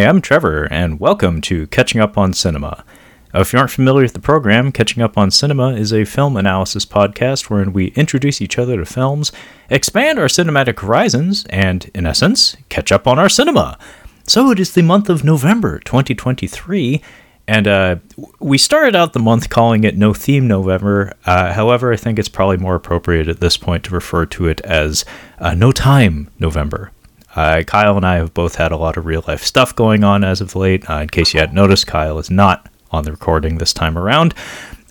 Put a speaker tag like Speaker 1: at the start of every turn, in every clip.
Speaker 1: Hi, I'm Trevor, and welcome to Catching Up on Cinema. If you aren't familiar with the program, Catching Up on Cinema is a film analysis podcast wherein we introduce each other to films, expand our cinematic horizons, and, in essence, catch up on our cinema. So it is the month of November 2023, and uh, we started out the month calling it No Theme November. Uh, however, I think it's probably more appropriate at this point to refer to it as uh, No Time November. Uh, Kyle and I have both had a lot of real life stuff going on as of late. Uh, in case you hadn't noticed, Kyle is not on the recording this time around.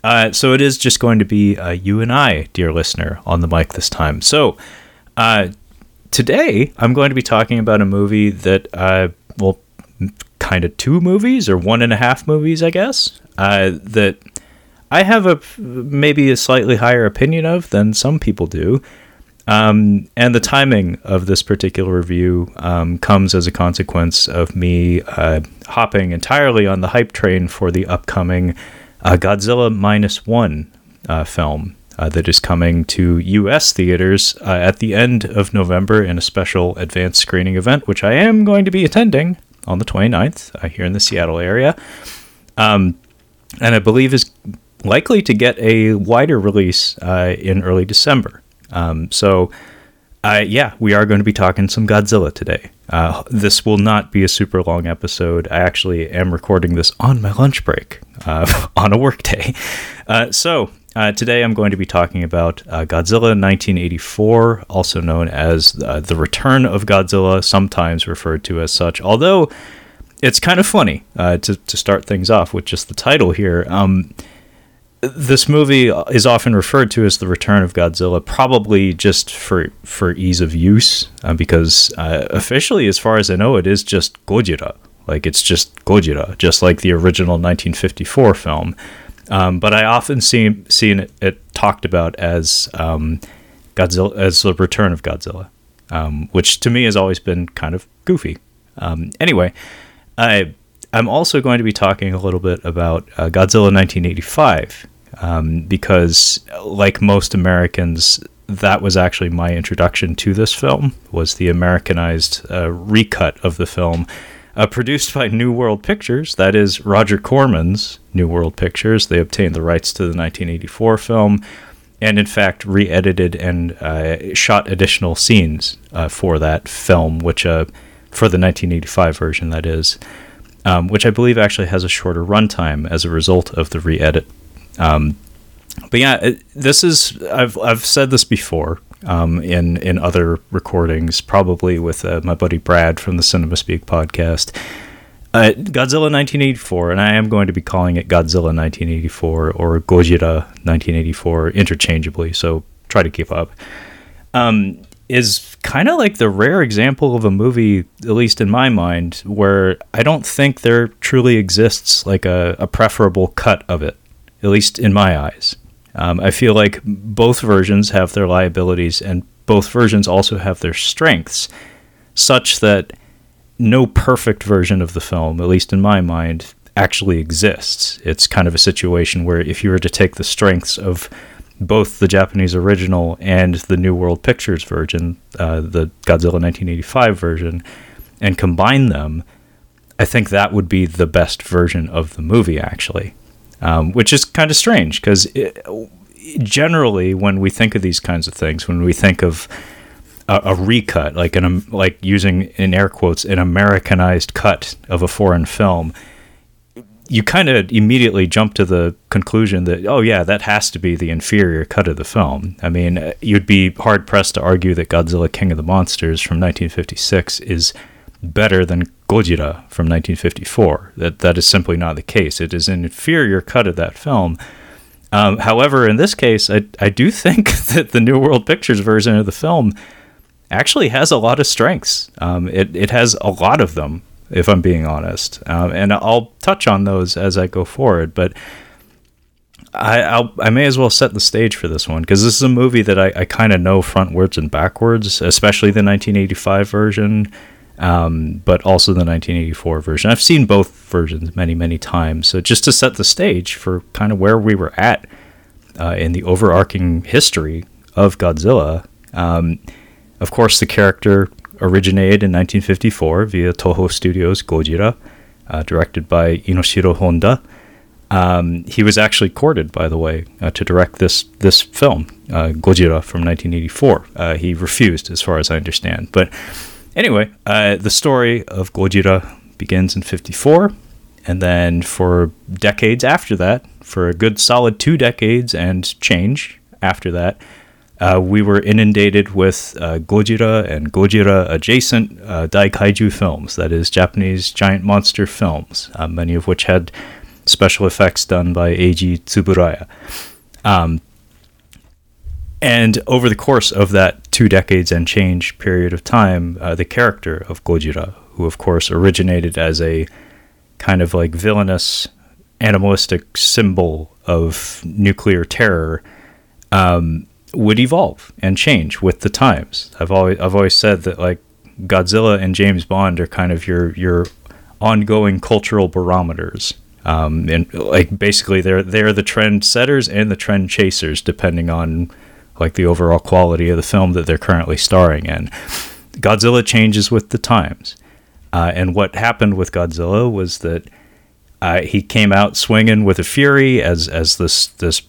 Speaker 1: Uh, so it is just going to be uh, you and I, dear listener, on the mic this time. So uh, today I'm going to be talking about a movie that, uh, well, kind of two movies or one and a half movies, I guess, that I have a maybe a slightly higher opinion of than some people do. Um, and the timing of this particular review um, comes as a consequence of me uh, hopping entirely on the hype train for the upcoming uh, Godzilla Minus One uh, film uh, that is coming to U.S. theaters uh, at the end of November in a special advanced screening event, which I am going to be attending on the 29th uh, here in the Seattle area. Um, and I believe is likely to get a wider release in early December. Um, so, uh, yeah, we are going to be talking some Godzilla today. Uh, this will not be a super long episode. I actually am recording this on my lunch break uh, on a workday. Uh, so, uh, today I'm going to be talking about uh, Godzilla 1984, also known as The Return of Godzilla, sometimes referred to as such, although it's kind of funny to, to start things off with just the title here. Um, this movie is often referred to as the return of Godzilla, probably just for for ease of use, uh, because uh, officially, as far as I know, it is just Gojira. Like it's just Gojira, just like the original 1954 film. Um, but I often see seen it, it talked about as um, Godzilla as the return of Godzilla, um, which to me has always been kind of goofy. Um, anyway, I I'm also going to be talking a little bit about uh, Godzilla 1985 um, because, like most Americans, that was actually my introduction to this film. Was the Americanized uh, recut of the film, uh, produced by New World Pictures. That is Roger Corman's New World Pictures. They obtained the rights to the 1984 film, and in fact re-edited and uh, shot additional scenes uh, for that film, which uh, for the 1985 version, that is um, which I believe actually has a shorter runtime as a result of the re-edit. Um, but yeah, it, this is I've I've said this before um, in in other recordings, probably with uh, my buddy Brad from the Cinema Speak podcast. Uh, Godzilla 1984, and I am going to be calling it Godzilla 1984 or Gojira 1984 interchangeably, so try to keep up. Um, is kind of like the rare example of a movie, at least in my mind, where I don't think there truly exists like a, a preferable cut of it, at least in my eyes. Um, I feel like both versions have their liabilities and both versions also have their strengths, such that no perfect version of the film, at least in my mind, actually exists. It's kind of a situation where if you were to take the strengths of both the Japanese original and the New World Pictures version, uh, the Godzilla 1985 version, and combine them, I think that would be the best version of the movie, actually. Um, which is kind of strange because generally, when we think of these kinds of things, when we think of a, a recut, like an um, like using in air quotes an Americanized cut of a foreign film, you kind of immediately jump to the conclusion that oh yeah that has to be the inferior cut of the film. I mean you'd be hard pressed to argue that godzilla king of the monsters from 1956 is better than gojira from 1954 that that is simply not the case. It is an inferior cut of that film. Um, however in this case I, I do think that the new world pictures version of the film actually has a lot of strengths. Um, it, it has a lot of them if I'm being honest. Um, and I'll touch on those as I go forward, but I I'll, i may as well set the stage for this one because this is a movie that I, I kind of know frontwards and backwards, especially the 1985 version, um, but also the 1984 version. I've seen both versions many many times, so just to set the stage for kind of where we were at uh, in the overarching history of Godzilla. Um, of course, the character originated in 1954 via Toho Studios Gojira, uh, directed by Inoshiro Honda. Um, he was actually courted, by the way, uh, to direct this this film, uh, Gojira from 1984. Uh, he refused, as far as I understand. But anyway, uh, the story of Gojira begins in 54, and then for decades after that, for a good solid two decades and change after that, uh, we were inundated with uh, Gojira and Gojira adjacent uh, Daikaiju films, that is, Japanese giant monster films, uh, many of which had special effects done by Eiji Tsuburaya. Um, and over the course of that two decades and change period of time, uh, the character of Gojira, who of course originated as a kind of like villainous, animalistic symbol of nuclear terror, um, would evolve and change with the times. I've always I've always said that like Godzilla and James Bond are kind of your your ongoing cultural barometers. Um, and like basically they're they're the trend setters and the trend chasers depending on like the overall quality of the film that they're currently starring in. Godzilla changes with the times. Uh, and what happened with Godzilla was that uh, he came out swinging with a fury as as this this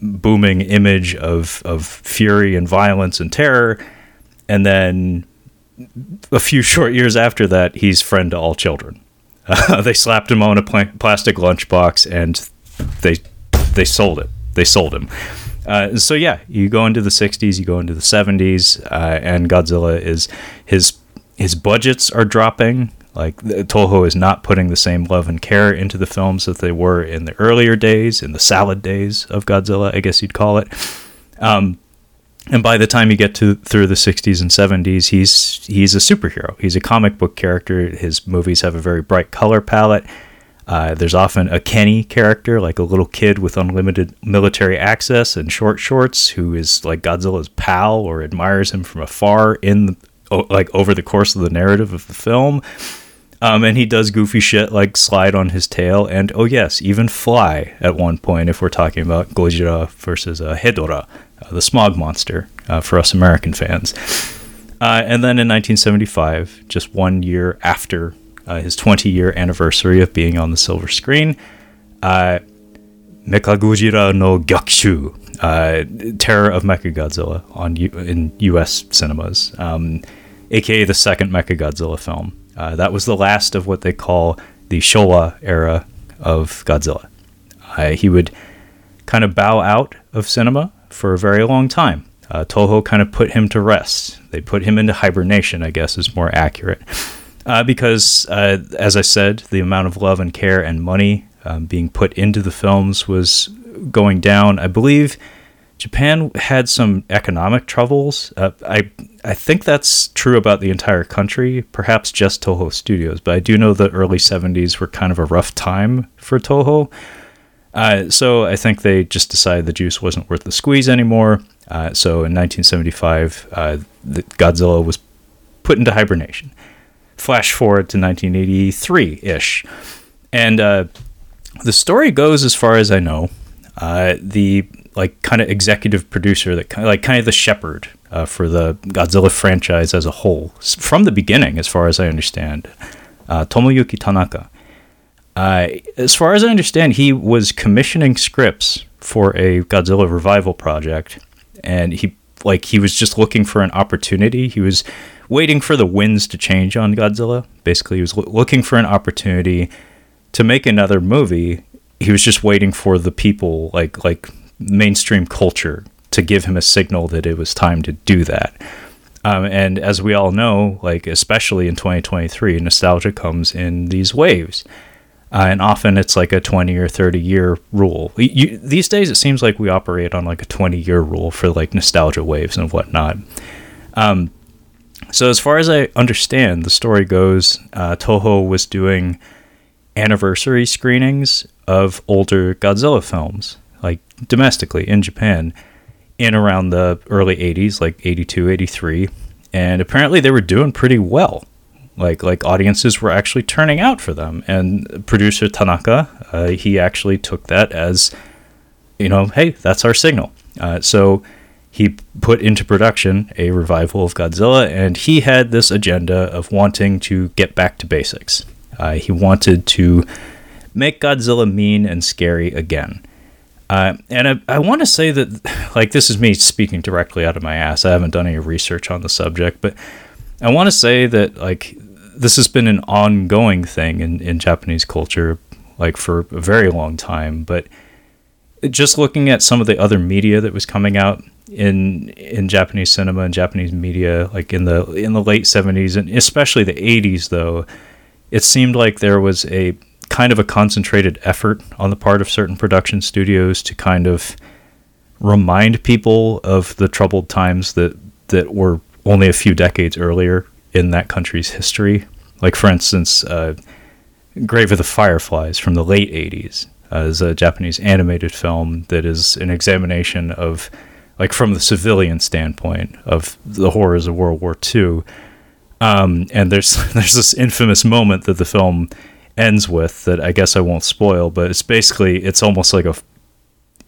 Speaker 1: booming image of of fury and violence and terror, and then a few short years after that, he's friend to all children. Uh, they slapped him on a pl- plastic lunchbox and they they sold it. They sold him. Uh, so yeah, you go into the '60s, you go into the '70s, uh, and Godzilla is his his budgets are dropping. Like Toho is not putting the same love and care into the films that they were in the earlier days, in the salad days of Godzilla, I guess you'd call it. Um, and by the time you get to through the 60s and 70s, he's he's a superhero. He's a comic book character. His movies have a very bright color palette. Uh, there's often a Kenny character, like a little kid with unlimited military access and short shorts, who is like Godzilla's pal or admires him from afar in the, like over the course of the narrative of the film. Um, and he does goofy shit like slide on his tail and, oh yes, even fly at one point if we're talking about Gojira versus uh, Hedorah, uh, the smog monster uh, for us American fans. Uh, and then in 1975, just one year after uh, his 20 year anniversary of being on the silver screen, uh, Mechagojira no Gyakushu, uh, Terror of Mechagodzilla on U- in U.S. cinemas, um, aka the second Mechagodzilla film. Uh, that was the last of what they call the Showa era of Godzilla. Uh, he would kind of bow out of cinema for a very long time. Uh, Toho kind of put him to rest. They put him into hibernation, I guess is more accurate. Uh, because, uh, as I said, the amount of love and care and money um, being put into the films was going down. I believe Japan had some economic troubles. Uh, I I think that's true about the entire country, perhaps just Toho Studios, but I do know the early 70s were kind of a rough time for Toho. Uh, so I think they just decided the juice wasn't worth the squeeze anymore. Uh, so in 1975, uh, Godzilla was put into hibernation. Flash forward to 1983 ish. And uh, the story goes, as far as I know, uh, the like kind of executive producer that kind of, like kind of the shepherd uh, for the Godzilla franchise as a whole from the beginning, as far as I understand. Uh, Tomoyuki Tanaka. Uh, as far as I understand, he was commissioning scripts for a Godzilla revival project, and he like he was just looking for an opportunity. He was waiting for the winds to change on Godzilla. Basically, he was lo- looking for an opportunity to make another movie. He was just waiting for the people, like like mainstream culture to give him a signal that it was time to do that. Um, and as we all know, like especially in 2023, nostalgia comes in these waves. Uh, and often it's like a 20 or 30 year rule. You, these days, it seems like we operate on like a 20 year rule for like nostalgia waves and whatnot. Um, so, as far as I understand, the story goes, uh, Toho was doing anniversary screenings of older Godzilla films domestically in Japan in around the early 80s, like 82, 83. And apparently they were doing pretty well. Like like audiences were actually turning out for them. And producer Tanaka, uh, he actually took that as, you know, hey, that's our signal. Uh, so he put into production a revival of Godzilla, and he had this agenda of wanting to get back to basics. Uh, he wanted to make Godzilla mean and scary again. Uh, and I, I want to say that, like, this is me speaking directly out of my ass. I haven't done any research on the subject, but I want to say that, like, this has been an ongoing thing in, in Japanese culture, like, for a very long time. But just looking at some of the other media that was coming out in in Japanese cinema and Japanese media, like in the in the late seventies and especially the eighties, though, it seemed like there was a kind of a concentrated effort on the part of certain production studios to kind of remind people of the troubled times that that were only a few decades earlier in that country's history. Like for instance, uh, Grave of the Fireflies from the late '80s uh, is a Japanese animated film that is an examination of, like from the civilian standpoint, of the horrors of World War II. Um, and there's there's this infamous moment that the film ends with that I guess I won't spoil, but it's basically it's almost like a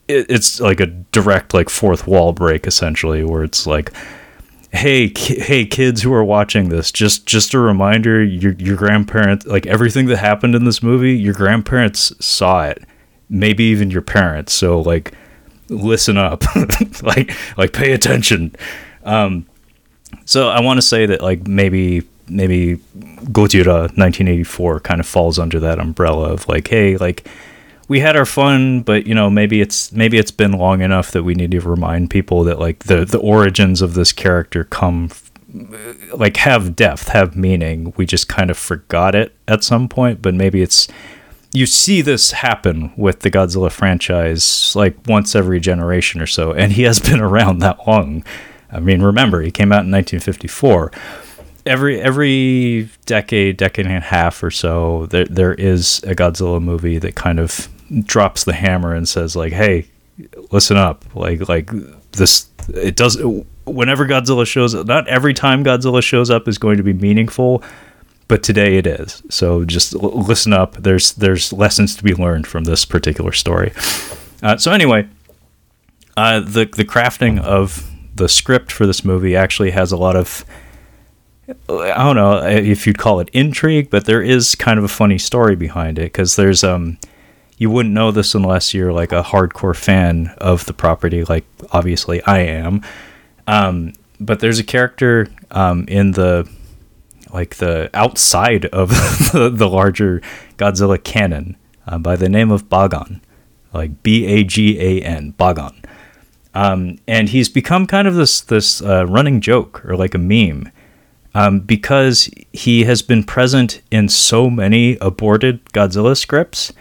Speaker 1: it, it's like a direct like fourth wall break essentially where it's like hey ki- hey kids who are watching this just just a reminder your your grandparents like everything that happened in this movie your grandparents saw it. Maybe even your parents so like listen up. Like like pay attention. Um so I want to say that like maybe maybe Gojira 1984 kind of falls under that umbrella of like, hey, like we had our fun, but you know maybe it's maybe it's been long enough that we need to remind people that like the the origins of this character come like have depth, have meaning. We just kind of forgot it at some point, but maybe it's you see this happen with the Godzilla franchise like once every generation or so, and he has been around that long. I mean, remember, he came out in 1954 every every decade, decade and a half or so, there there is a Godzilla movie that kind of drops the hammer and says like, "Hey, listen up!" Like like this, it does. Whenever Godzilla shows up, not every time Godzilla shows up is going to be meaningful, but today it is. So just l- listen up. There's there's lessons to be learned from this particular story. Uh, so anyway, uh, the the crafting of the script for this movie actually has a lot of I don't know if you'd call it intrigue, but there is kind of a funny story behind it because there's um you wouldn't know this unless you're like a hardcore fan of the property, like obviously I am. Um, but there's a character um, in the like the outside of the, the larger Godzilla canon uh, by the name of Bagan, like B A G A N, Bagan. Um, and he's become kind of this this uh, running joke or like a meme um, because he has been present in so many aborted Godzilla scripts,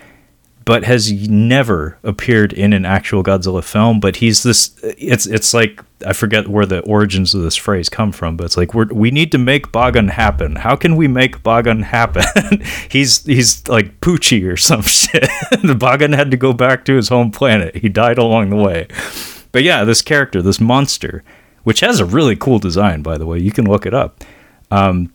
Speaker 1: but has never appeared in an actual Godzilla film. But he's this. It's it's like I forget where the origins of this phrase come from, but it's like we we need to make Bagan happen. How can we make Bagan happen? he's he's like Poochie or some shit. the Bagan had to go back to his home planet. He died along the way. But yeah, this character, this monster, which has a really cool design, by the way. You can look it up um,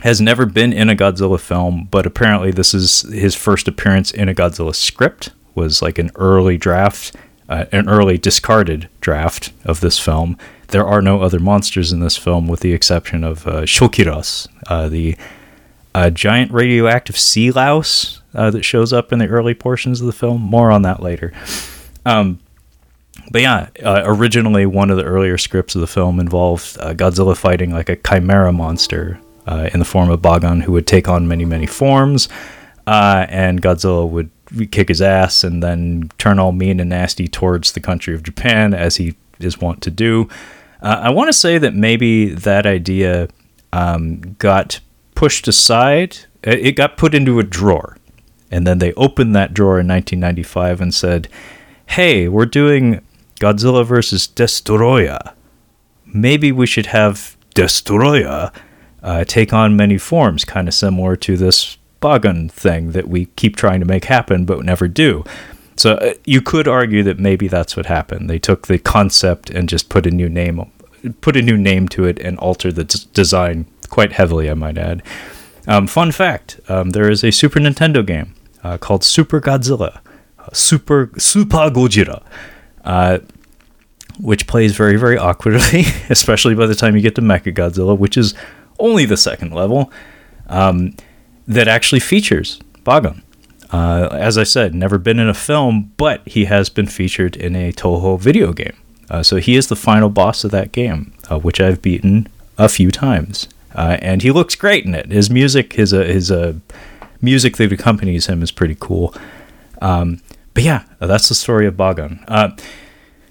Speaker 1: has never been in a Godzilla film, but apparently this is his first appearance in a Godzilla script. Was like an early draft, uh, an early discarded draft of this film. There are no other monsters in this film, with the exception of uh, uh, the uh, giant radioactive sea louse uh, that shows up in the early portions of the film. More on that later. Um, but yeah, uh, originally one of the earlier scripts of the film involved uh, Godzilla fighting like a chimera monster uh, in the form of Bagan, who would take on many, many forms, uh, and Godzilla would kick his ass and then turn all mean and nasty towards the country of Japan, as he is wont to do. Uh, I want to say that maybe that idea um, got pushed aside. It got put into a drawer, and then they opened that drawer in 1995 and said, "Hey, we're doing Godzilla versus Destoroyah. Maybe we should have Destoroyah uh, take on many forms, kind of similar to this Bagan thing that we keep trying to make happen but never do. So uh, you could argue that maybe that's what happened. They took the concept and just put a new name, put a new name to it, and altered the d- design quite heavily. I might add. Um, fun fact: um, there is a Super Nintendo game uh, called Super Godzilla, uh, Super Super Gojira, uh, which plays very, very awkwardly, especially by the time you get to Mechagodzilla, which is only the second level, um, that actually features Bagan. Uh, as I said, never been in a film, but he has been featured in a Toho video game. Uh, so he is the final boss of that game, uh, which I've beaten a few times, uh, and he looks great in it. His music, his uh, his uh, music that accompanies him is pretty cool. Um, but yeah, that's the story of Bagan.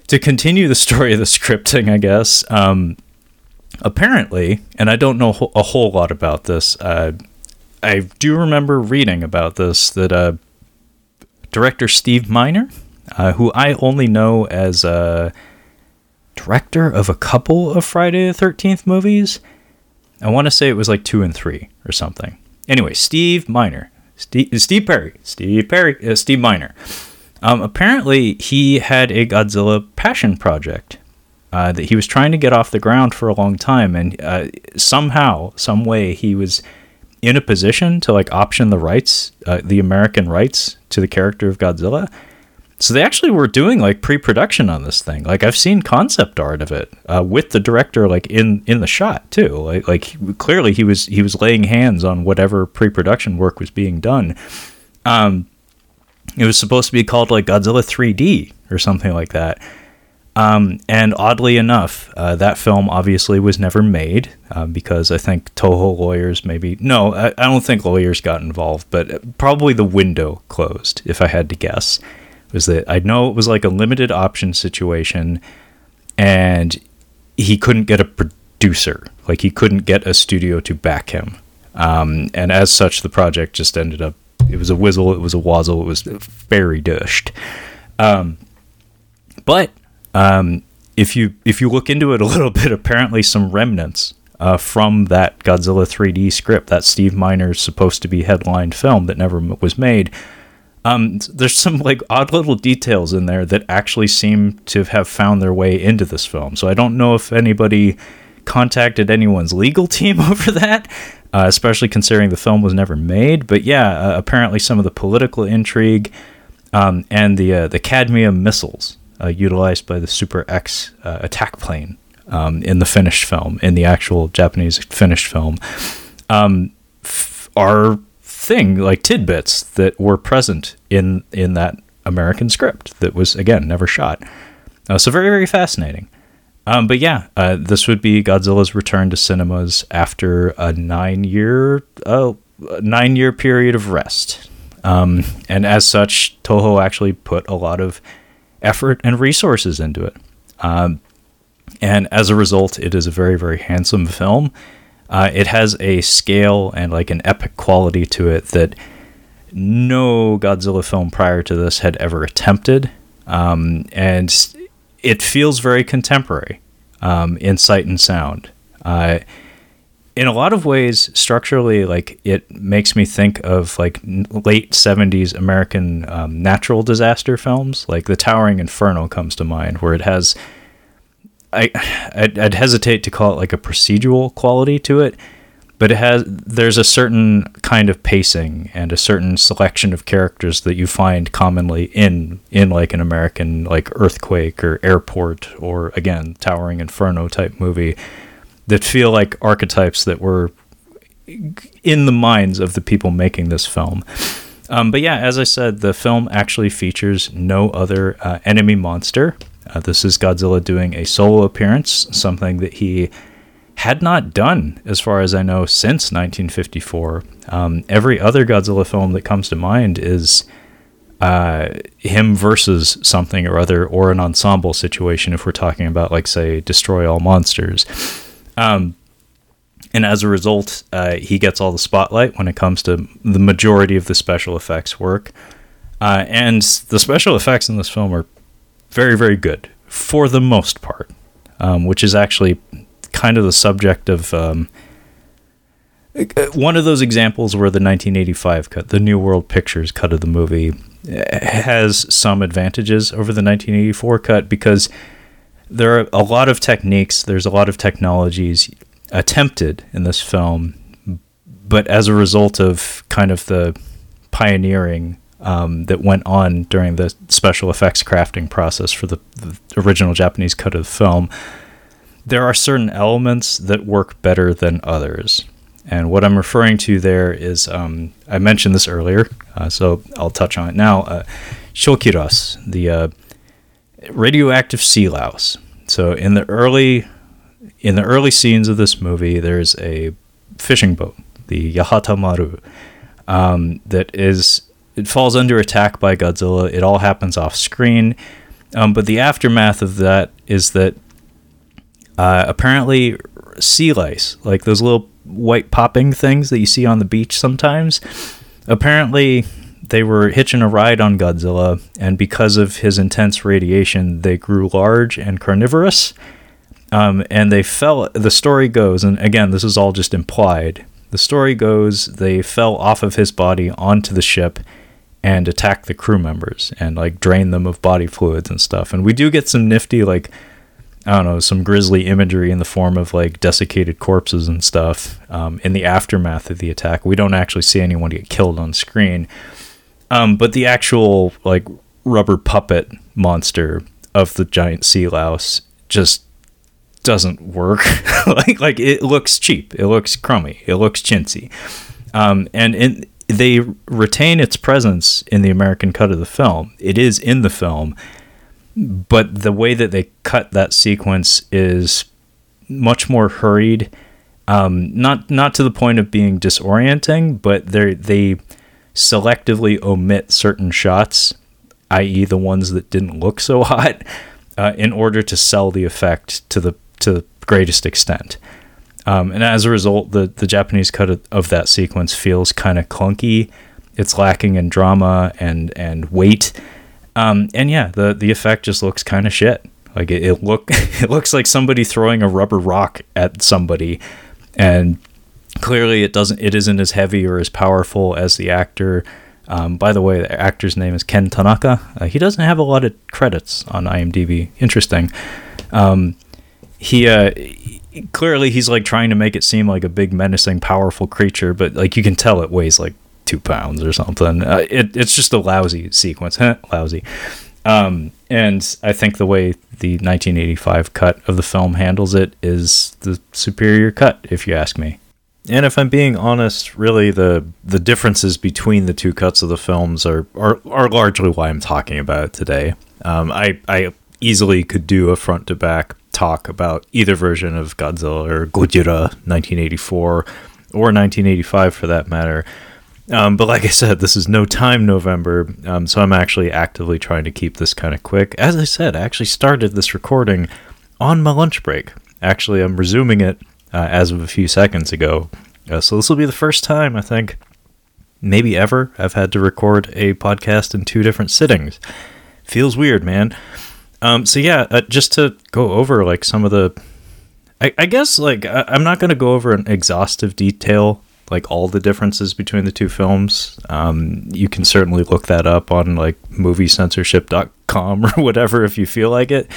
Speaker 1: to continue the story of the scripting, I guess. Um, apparently, and I don't know a whole lot about this. I do remember reading about this that uh, director Steve Miner, uh, who I only know as a director of a couple of Friday the Thirteenth movies. I want to say it was like two and three or something. Anyway, Steve Miner, Steve, Steve Perry, Steve Perry, uh, Steve Miner. Um, apparently, he had a Godzilla passion project uh, that he was trying to get off the ground for a long time, and uh, somehow, some way, he was in a position to like option the rights, uh, the American rights to the character of Godzilla. So they actually were doing like pre-production on this thing. Like I've seen concept art of it uh, with the director like in in the shot too. Like like clearly he was he was laying hands on whatever pre-production work was being done. Um, it was supposed to be called like Godzilla 3D or something like that. Um, and oddly enough, uh, that film obviously was never made uh, because I think Toho lawyers maybe no, I, I, don't think lawyers got involved, but probably the window closed. If I had to guess, was that I know it was like a limited option situation, and he couldn't get a producer, like he couldn't get a studio to back him, um, and as such, the project just ended up. It was a whizzle, it was a wazzle, it was very dished. Um, but um, if you if you look into it a little bit, apparently some remnants uh, from that Godzilla 3D script, that Steve Miner's supposed to be headlined film that never was made. Um, there's some like odd little details in there that actually seem to have found their way into this film. So I don't know if anybody contacted anyone's legal team over that, uh, especially considering the film was never made. But yeah, uh, apparently some of the political intrigue um, and the uh, the cadmium missiles uh, utilized by the Super X uh, attack plane um, in the finished film, in the actual Japanese finished film, um, f- are thing like tidbits that were present in in that American script that was again never shot. Uh, so very very fascinating. Um, but yeah, uh, this would be Godzilla's return to cinemas after a nine year uh, nine year period of rest. Um, and as such, Toho actually put a lot of effort and resources into it. Um, and as a result, it is a very, very handsome film. Uh, it has a scale and like an epic quality to it that no Godzilla film prior to this had ever attempted. Um, and it feels very contemporary um, in sight and sound. Uh, in a lot of ways, structurally, like it makes me think of like late '70s American um, natural disaster films. Like The Towering Inferno comes to mind, where it has. I I'd, I'd hesitate to call it like a procedural quality to it, but it has there's a certain kind of pacing and a certain selection of characters that you find commonly in in like an American like earthquake or airport or again towering inferno type movie that feel like archetypes that were in the minds of the people making this film. Um, but yeah, as I said, the film actually features no other uh, enemy monster. Uh, this is Godzilla doing a solo appearance, something that he had not done, as far as I know, since 1954. Um, every other Godzilla film that comes to mind is uh, him versus something or other, or an ensemble situation, if we're talking about, like, say, Destroy All Monsters. Um, and as a result, uh, he gets all the spotlight when it comes to the majority of the special effects work. Uh, and the special effects in this film are very, very good for the most part, um, which is actually kind of the subject of um, one of those examples where the 1985 cut, the New World Pictures cut of the movie, has some advantages over the 1984 cut because there are a lot of techniques, there's a lot of technologies attempted in this film, but as a result of kind of the pioneering um, that went on during the special effects crafting process for the, the original Japanese cut of the film, there are certain elements that work better than others. And what I'm referring to there is, um, I mentioned this earlier, uh, so I'll touch on it now. Uh, Shockirus, the uh, radioactive sea louse. So in the early in the early scenes of this movie, there's a fishing boat, the Yahata Maru, um, that is it falls under attack by Godzilla. It all happens off screen, um, but the aftermath of that is that uh, apparently sea lice, like those little white popping things that you see on the beach sometimes, apparently they were hitching a ride on Godzilla, and because of his intense radiation, they grew large and carnivorous. Um, and they fell. The story goes, and again, this is all just implied. The story goes they fell off of his body onto the ship and attacked the crew members and like drained them of body fluids and stuff. And we do get some nifty like I don't know, some grisly imagery in the form of like desiccated corpses and stuff um, in the aftermath of the attack. We don't actually see anyone get killed on screen, um, but the actual like rubber puppet monster of the giant sea louse just doesn't work. like like it looks cheap, it looks crummy, it looks chintzy, um, and in, they retain its presence in the American cut of the film. It is in the film but the way that they cut that sequence is much more hurried. Um, not not to the point of being disorienting, but they they selectively omit certain shots, i.e., the ones that didn't look so hot, uh, in order to sell the effect to the to the greatest extent. Um, and as a result, the the Japanese cut of, of that sequence feels kind of clunky. It's lacking in drama and and weight um, and yeah, the the effect just looks kind of shit. Like it, it look it looks like somebody throwing a rubber rock at somebody, and clearly it doesn't it isn't as heavy or as powerful as the actor. Um, by the way, the actor's name is Ken Tanaka. Uh, he doesn't have a lot of credits on IMDb. Interesting. Um, he uh, clearly he's like trying to make it seem like a big menacing powerful creature but like you can tell it weighs like two pounds or something. Uh, it, it's just a lousy sequence, lousy. Um, and I think the way the 1985 cut of the film handles it is the superior cut, if you ask me. And if I'm being honest, really the the differences between the two cuts of the films are are, are largely why I'm talking about it today. Um, I I easily could do a front to back talk about either version of Godzilla or Gojira 1984 or 1985 for that matter. Um, but like I said, this is no time November, um, so I'm actually actively trying to keep this kind of quick. As I said, I actually started this recording on my lunch break. Actually, I'm resuming it uh, as of a few seconds ago. Uh, so this will be the first time, I think, maybe ever, I've had to record a podcast in two different sittings. Feels weird, man. Um, so yeah, uh, just to go over like some of the, I, I guess like I, I'm not going to go over an exhaustive detail like all the differences between the two films. Um, you can certainly look that up on like moviecensorship.com or whatever if you feel like it.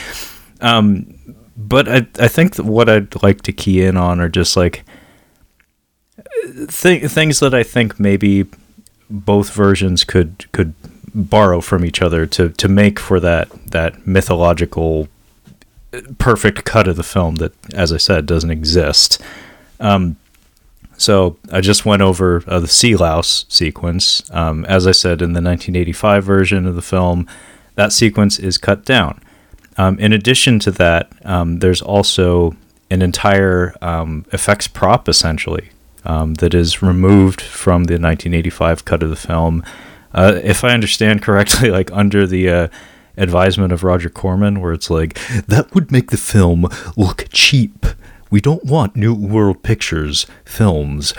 Speaker 1: Um, but I, I think what I'd like to key in on are just like th- things that I think maybe both versions could could borrow from each other to to make for that that mythological perfect cut of the film that, as I said, doesn't exist. Um, so I just went over uh, the sea louse sequence. Um, as I said in the 1985 version of the film, that sequence is cut down. Um, in addition to that, um, there's also an entire um, effects prop essentially um, that is removed from the 1985 cut of the film. Uh, if I understand correctly, like under the uh, advisement of Roger Corman, where it's like that would make the film look cheap we don't want New World Pictures films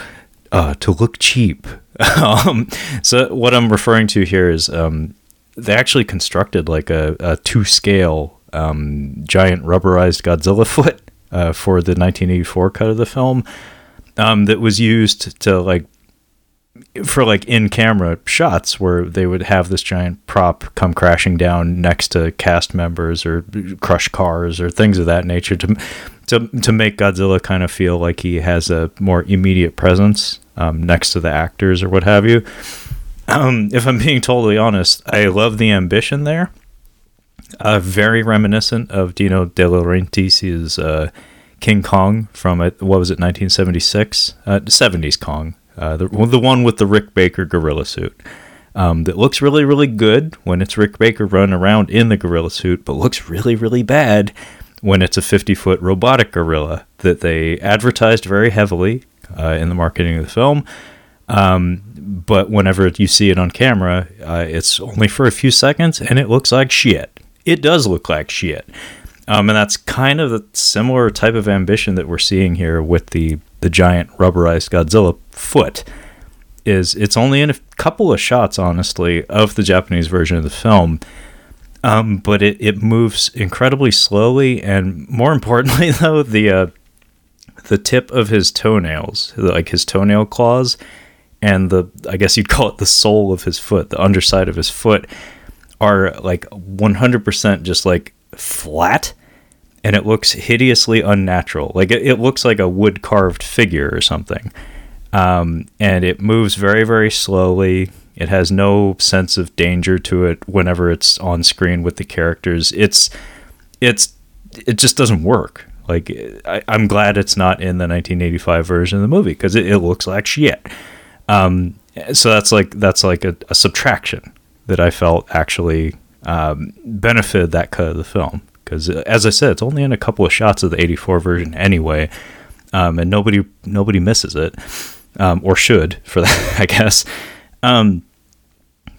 Speaker 1: uh, to look cheap. um, so what I'm referring to here is um, they actually constructed like a, a two scale um, giant rubberized Godzilla foot uh, for the 1984 cut of the film um, that was used to like for like in camera shots where they would have this giant prop come crashing down next to cast members or crush cars or things of that nature to to to make Godzilla kind of feel like he has a more immediate presence um, next to the actors or what have you. Um, if I'm being totally honest, I love the ambition there. Uh, very reminiscent of Dino De Laurentiis' uh, King Kong from uh, what was it, 1976, uh, 70s Kong, uh, the the one with the Rick Baker gorilla suit. Um, that looks really, really good when it's Rick Baker running around in the gorilla suit, but looks really, really bad when it's a 50 foot robotic gorilla that they advertised very heavily uh, in the marketing of the film. Um, but whenever you see it on camera, uh, it's only for a few seconds and it looks like shit. It does look like shit. Um, and that's kind of the similar type of ambition that we're seeing here with the, the giant rubberized Godzilla foot. Is it's only in a couple of shots, honestly, of the Japanese version of the film, um, but it, it moves incredibly slowly, and more importantly, though, the uh, the tip of his toenails, like his toenail claws, and the I guess you'd call it the sole of his foot, the underside of his foot, are like 100% just like flat, and it looks hideously unnatural. Like it, it looks like a wood carved figure or something. Um, and it moves very, very slowly. It has no sense of danger to it whenever it's on screen with the characters. It's it's it just doesn't work. Like I, am glad it's not in the 1985 version of the movie because it, it, looks like shit. Um, so that's like that's like a, a, subtraction that I felt actually um, benefited that cut of the film because as I said, it's only in a couple of shots of the 84 version anyway, um, and nobody nobody misses it um, or should for that, I guess. Um,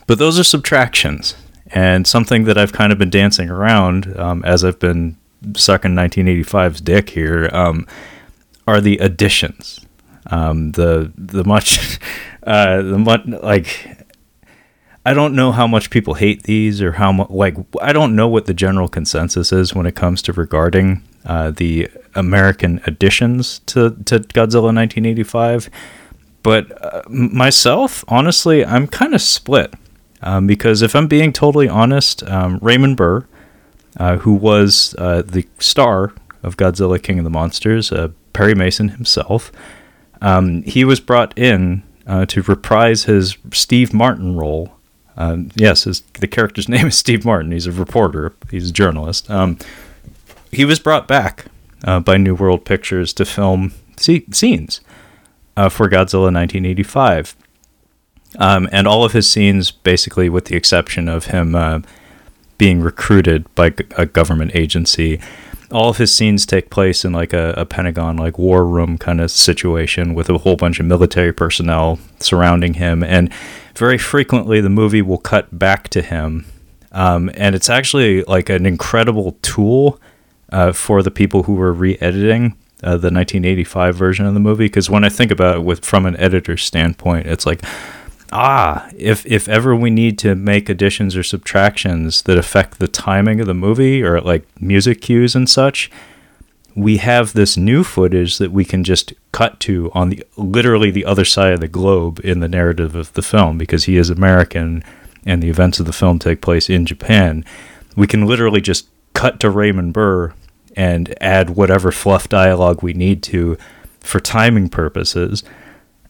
Speaker 1: but those are subtractions, and something that I've kind of been dancing around um, as I've been sucking 1985's dick here um, are the additions. The the much uh, the much like I don't know how much people hate these or how much like I don't know what the general consensus is when it comes to regarding uh, the American additions to to Godzilla 1985. But uh, myself, honestly, I'm kind of split um, because if I'm being totally honest, um, Raymond Burr, uh, who was uh, the star of Godzilla King of the Monsters, uh, Perry Mason himself, um, he was brought in uh, to reprise his Steve Martin role. Um, yes, his, the character's name is Steve Martin. He's a reporter, he's a journalist. Um, he was brought back uh, by New World Pictures to film scenes uh, for Godzilla 1985. Um, and all of his scenes, basically, with the exception of him uh, being recruited by a government agency, all of his scenes take place in like a, a Pentagon, like war room kind of situation with a whole bunch of military personnel surrounding him. And very frequently, the movie will cut back to him. Um, and it's actually like an incredible tool uh, for the people who were re editing uh, the 1985 version of the movie because when I think about it with from an editor's standpoint, it's like ah, if if ever we need to make additions or subtractions that affect the timing of the movie or like music cues and such, we have this new footage that we can just cut to on the literally the other side of the globe in the narrative of the film because he is American and the events of the film take place in Japan. We can literally just cut to Raymond Burr and add whatever fluff dialogue we need to for timing purposes.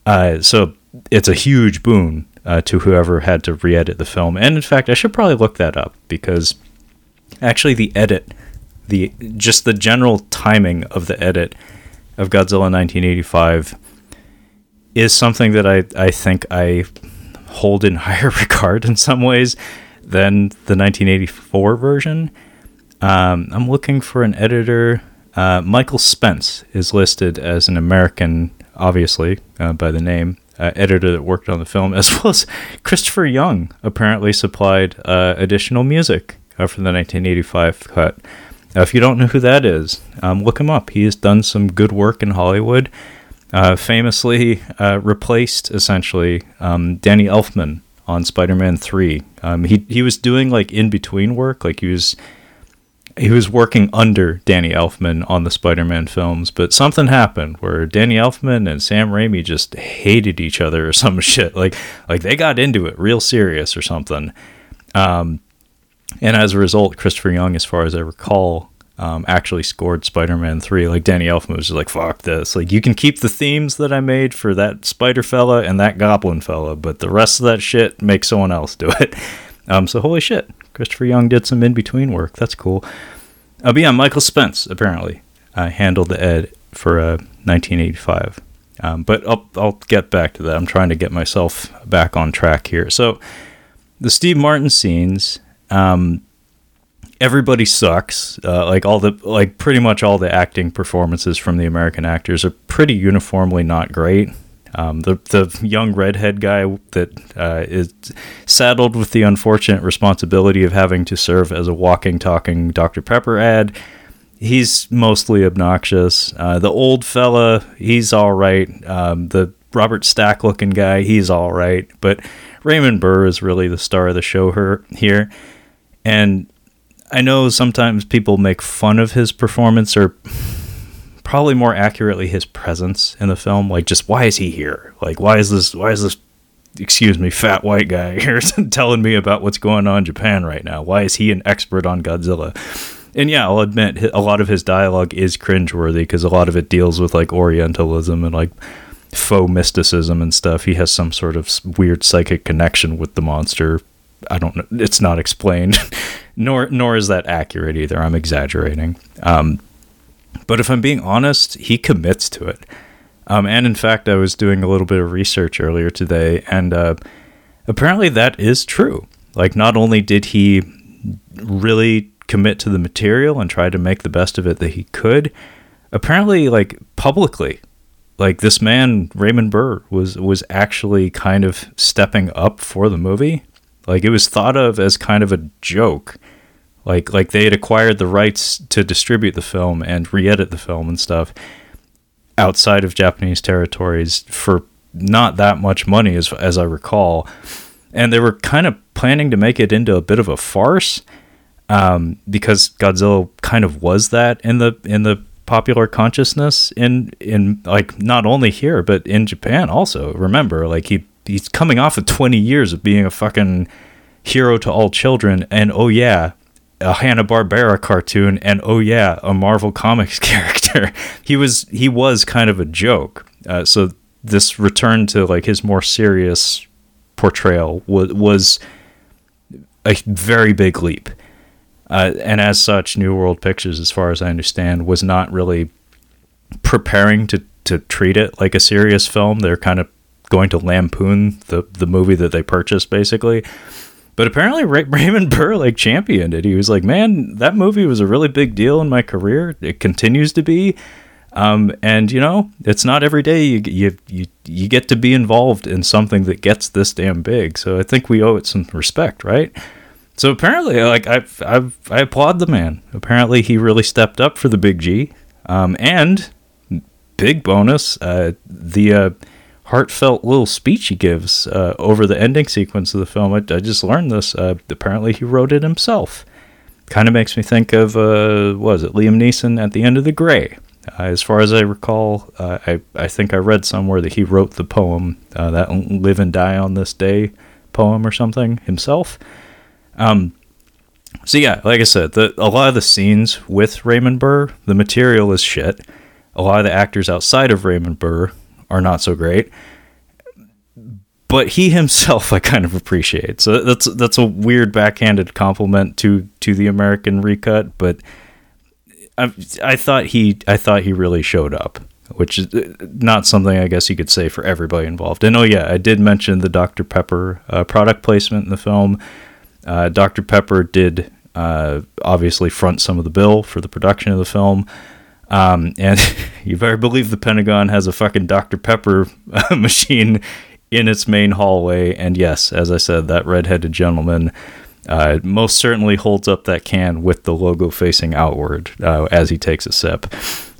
Speaker 1: Uh, so it's a huge boon uh, to whoever had to re-edit the film. And in fact, I should probably look that up because actually the edit, the just the general timing of the edit of Godzilla 1985 is something that I, I think I hold in higher regard in some ways than the 1984 version. Um, I'm looking for an editor. Uh, Michael Spence is listed as an American, obviously, uh, by the name, uh, editor that worked on the film, as well as Christopher Young apparently supplied uh, additional music uh, for the 1985 cut. Now, if you don't know who that is, um, look him up. He has done some good work in Hollywood. Uh, famously replaced, essentially, um, Danny Elfman on Spider-Man 3. Um, he he was doing like in between work, like he was he was working under Danny Elfman on the Spider-Man films, but something happened where Danny Elfman and Sam Raimi just hated each other or some shit. Like like they got into it real serious or something. Um, and as a result, Christopher Young, as far as I recall, um, actually scored Spider-Man three. Like Danny Elfman was just like, "Fuck this!" Like you can keep the themes that I made for that Spider fella and that Goblin fella, but the rest of that shit make someone else do it. Um, so holy shit, Christopher Young did some in between work. That's cool. Oh, yeah, Michael Spence apparently uh, handled the ed for uh, 1985. Um, but I'll, I'll get back to that. I'm trying to get myself back on track here. So the Steve Martin scenes. Um, everybody sucks. Uh, like all the like pretty much all the acting performances from the American actors are pretty uniformly not great. Um, the the young redhead guy that uh, is saddled with the unfortunate responsibility of having to serve as a walking, talking Dr Pepper ad. He's mostly obnoxious. Uh, the old fella, he's all right. Um, the Robert Stack looking guy, he's all right. But Raymond Burr is really the star of the show her, here. And I know sometimes people make fun of his performance or probably more accurately his presence in the film. Like just why is he here? Like why is this why is this excuse me, fat white guy here telling me about what's going on in Japan right now? Why is he an expert on Godzilla? And yeah, I'll admit a lot of his dialogue is cringeworthy because a lot of it deals with like Orientalism and like faux mysticism and stuff. He has some sort of weird psychic connection with the monster. I don't know. It's not explained. nor nor is that accurate either. I'm exaggerating. Um, but if I'm being honest, he commits to it. Um, and in fact, I was doing a little bit of research earlier today, and uh, apparently that is true. Like, not only did he really commit to the material and try to make the best of it that he could, apparently, like publicly, like this man Raymond Burr was was actually kind of stepping up for the movie. Like it was thought of as kind of a joke like like they had acquired the rights to distribute the film and re-edit the film and stuff outside of Japanese territories for not that much money as as I recall. And they were kind of planning to make it into a bit of a farce um, because Godzilla kind of was that in the in the popular consciousness in in like not only here but in Japan also. Remember, like he he's coming off of 20 years of being a fucking hero to all children and oh yeah, a Hanna Barbera cartoon, and oh yeah, a Marvel Comics character. he was he was kind of a joke. Uh, so this return to like his more serious portrayal was was a very big leap. Uh, and as such, New World Pictures, as far as I understand, was not really preparing to, to treat it like a serious film. They're kind of going to lampoon the, the movie that they purchased, basically. But apparently, Ray- Raymond Burr like championed it. He was like, "Man, that movie was a really big deal in my career. It continues to be." Um, and you know, it's not every day you, you you you get to be involved in something that gets this damn big. So I think we owe it some respect, right? So apparently, like I I I applaud the man. Apparently, he really stepped up for the big G. Um, and big bonus, uh, the uh, heartfelt little speech he gives uh, over the ending sequence of the film. I, I just learned this. Uh, apparently, he wrote it himself. Kind of makes me think of, uh, was it Liam Neeson at the end of The Grey? Uh, as far as I recall, uh, I, I think I read somewhere that he wrote the poem, uh, that Live and Die on This Day poem or something himself. Um, so, yeah, like I said, the, a lot of the scenes with Raymond Burr, the material is shit. A lot of the actors outside of Raymond Burr are not so great. But he himself, I kind of appreciate. So that's that's a weird backhanded compliment to to the American recut, but I I thought he I thought he really showed up, which is uh, not something I guess you could say for everybody involved. And oh yeah, I did mention the Dr Pepper uh, product placement in the film. Uh, Dr Pepper did uh, obviously front some of the bill for the production of the film. Um, and you better believe the Pentagon has a fucking Dr. Pepper uh, machine in its main hallway. And yes, as I said, that redheaded gentleman uh, most certainly holds up that can with the logo facing outward uh, as he takes a sip.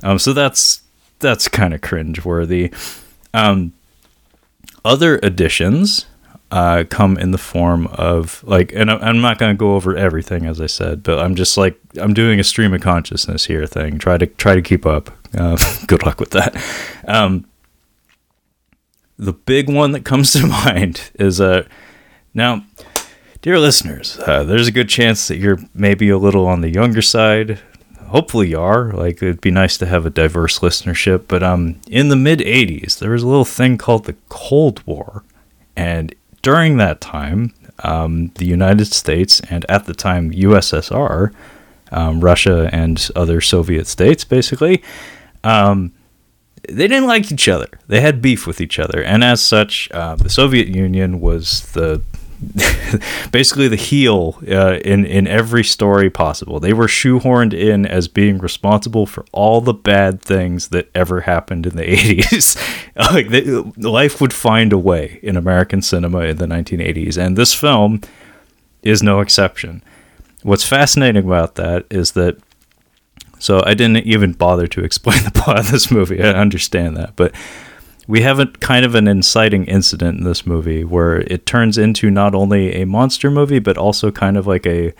Speaker 1: Um, so that's that's kind of cringeworthy. Um, other additions uh, come in the form of like, and I'm not going to go over everything as I said, but I'm just like I'm doing a stream of consciousness here thing. Try to try to keep up. Uh, good luck with that. Um, the big one that comes to mind is uh, now, dear listeners, uh, there's a good chance that you're maybe a little on the younger side. hopefully you are. Like it'd be nice to have a diverse listenership. But um, in the mid '80s, there was a little thing called the Cold War, and during that time, um, the United States and at the time USSR, um, Russia and other Soviet states, basically, um, they didn't like each other. They had beef with each other, and as such, uh, the Soviet Union was the basically the heel uh, in in every story possible. They were shoehorned in as being responsible for all the bad things that ever happened in the 80s. like they, life would find a way in American cinema in the 1980s, and this film is no exception. What's fascinating about that is that so I didn't even bother to explain the plot of this movie. I understand that, but we have a kind of an inciting incident in this movie where it turns into not only a monster movie but also kind of like a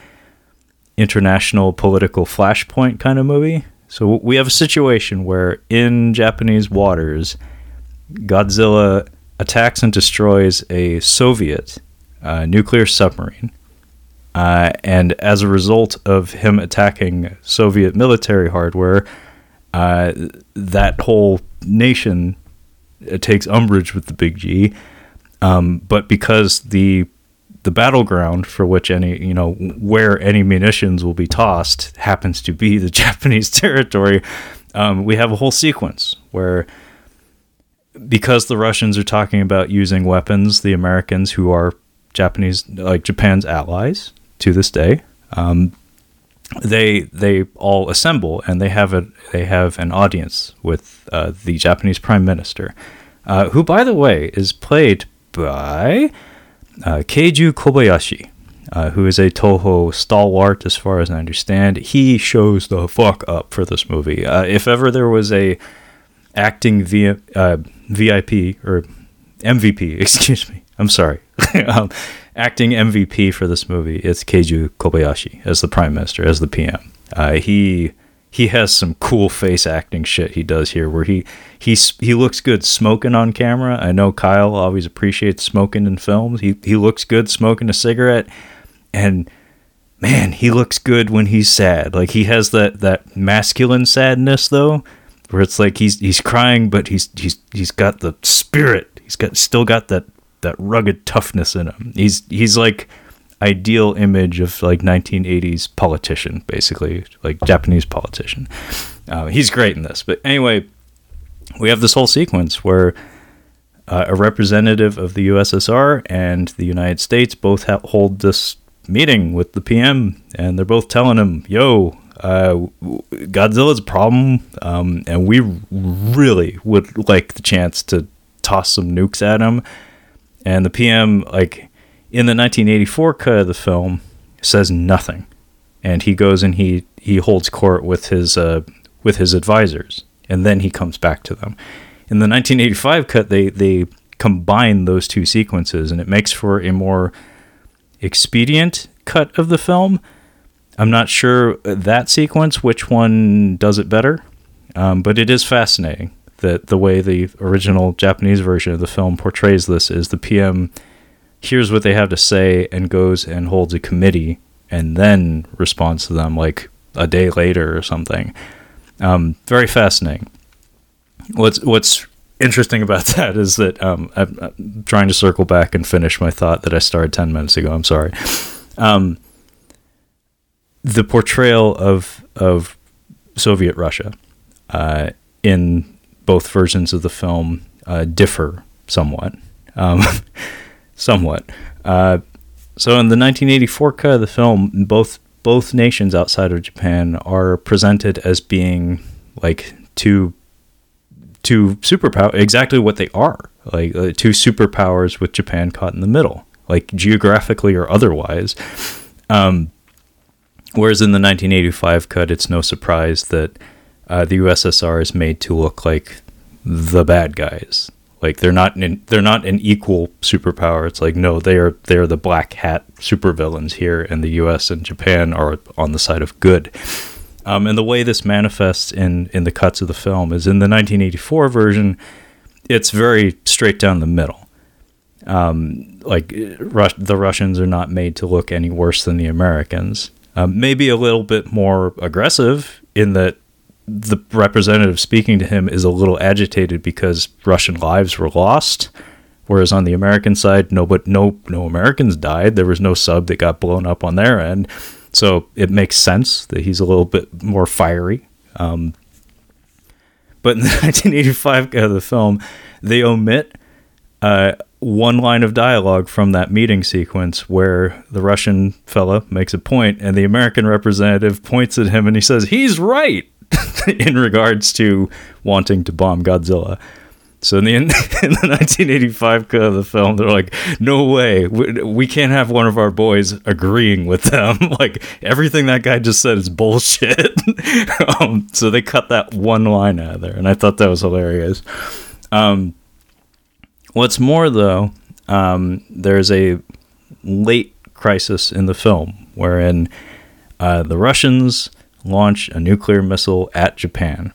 Speaker 1: international political flashpoint kind of movie. So we have a situation where in Japanese waters, Godzilla attacks and destroys a Soviet uh, nuclear submarine. Uh, and as a result of him attacking Soviet military hardware, uh, that whole nation it takes umbrage with the big G. Um, but because the the battleground for which any you know where any munitions will be tossed happens to be the Japanese territory, um, we have a whole sequence where because the Russians are talking about using weapons, the Americans who are Japanese like Japan's allies to this day, um, they they all assemble and they have a they have an audience with uh, the Japanese Prime Minister, uh, who by the way is played by uh, Keiju Kobayashi, uh, who is a Toho stalwart as far as I understand. He shows the fuck up for this movie. Uh, if ever there was a acting via, uh, VIP or MVP, excuse me, I'm sorry. um, acting MVP for this movie, it's Keiju Kobayashi as the Prime Minister, as the PM. Uh, he he has some cool face acting shit he does here, where he he's he looks good smoking on camera. I know Kyle always appreciates smoking in films. He he looks good smoking a cigarette, and man, he looks good when he's sad. Like he has that that masculine sadness though, where it's like he's he's crying, but he's he's he's got the spirit. He's got still got that that rugged toughness in him. He's he's like ideal image of like 1980s politician, basically like Japanese politician. Uh, he's great in this. But anyway, we have this whole sequence where uh, a representative of the USSR and the United States both ha- hold this meeting with the PM, and they're both telling him, "Yo." Uh, Godzilla's a problem, um, and we really would like the chance to toss some nukes at him and the PM, like in the 1984 cut of the film, says nothing, and he goes and he he holds court with his uh, with his advisors, and then he comes back to them. In the 1985 cut, they they combine those two sequences, and it makes for a more expedient cut of the film. I'm not sure that sequence which one does it better, um, but it is fascinating that the way the original Japanese version of the film portrays this is the PM hears what they have to say and goes and holds a committee and then responds to them like a day later or something. Um, very fascinating. What's what's interesting about that is that um, I'm, I'm, trying to circle back and finish my thought that I started ten minutes ago. I'm sorry. Um, the portrayal of of Soviet Russia uh, in both versions of the film uh, differ somewhat. Um, somewhat. Uh, so in the 1984 cut of the film, both both nations outside of Japan are presented as being like two two superpower exactly what they are like uh, two superpowers with Japan caught in the middle like geographically or otherwise um, whereas in the 1985 cut it's no surprise that uh, the USSR is made to look like the bad guys. Like they're not in, they're not an equal superpower. It's like no, they are they are the black hat supervillains here, and the U.S. and Japan are on the side of good. Um, and the way this manifests in in the cuts of the film is in the 1984 version, it's very straight down the middle. Um, like Rus- the Russians are not made to look any worse than the Americans. Um, maybe a little bit more aggressive in that the representative speaking to him is a little agitated because Russian lives were lost. Whereas on the American side, no, but no, no Americans died. There was no sub that got blown up on their end, so it makes sense that he's a little bit more fiery. Um, but in the 1985 of the film, they omit uh, one line of dialogue from that meeting sequence where the Russian fella makes a point and the American representative points at him and he says, He's right in regards to wanting to bomb Godzilla. So in the, in the 1985 cut of the film, they're like, "No way, we, we, can't have one of our boys agreeing with them. like everything that guy just said is bullshit." um, so they cut that one line out of there, and I thought that was hilarious. Um, what's more, though, um, there's a late crisis in the film wherein uh, the Russians launch a nuclear missile at Japan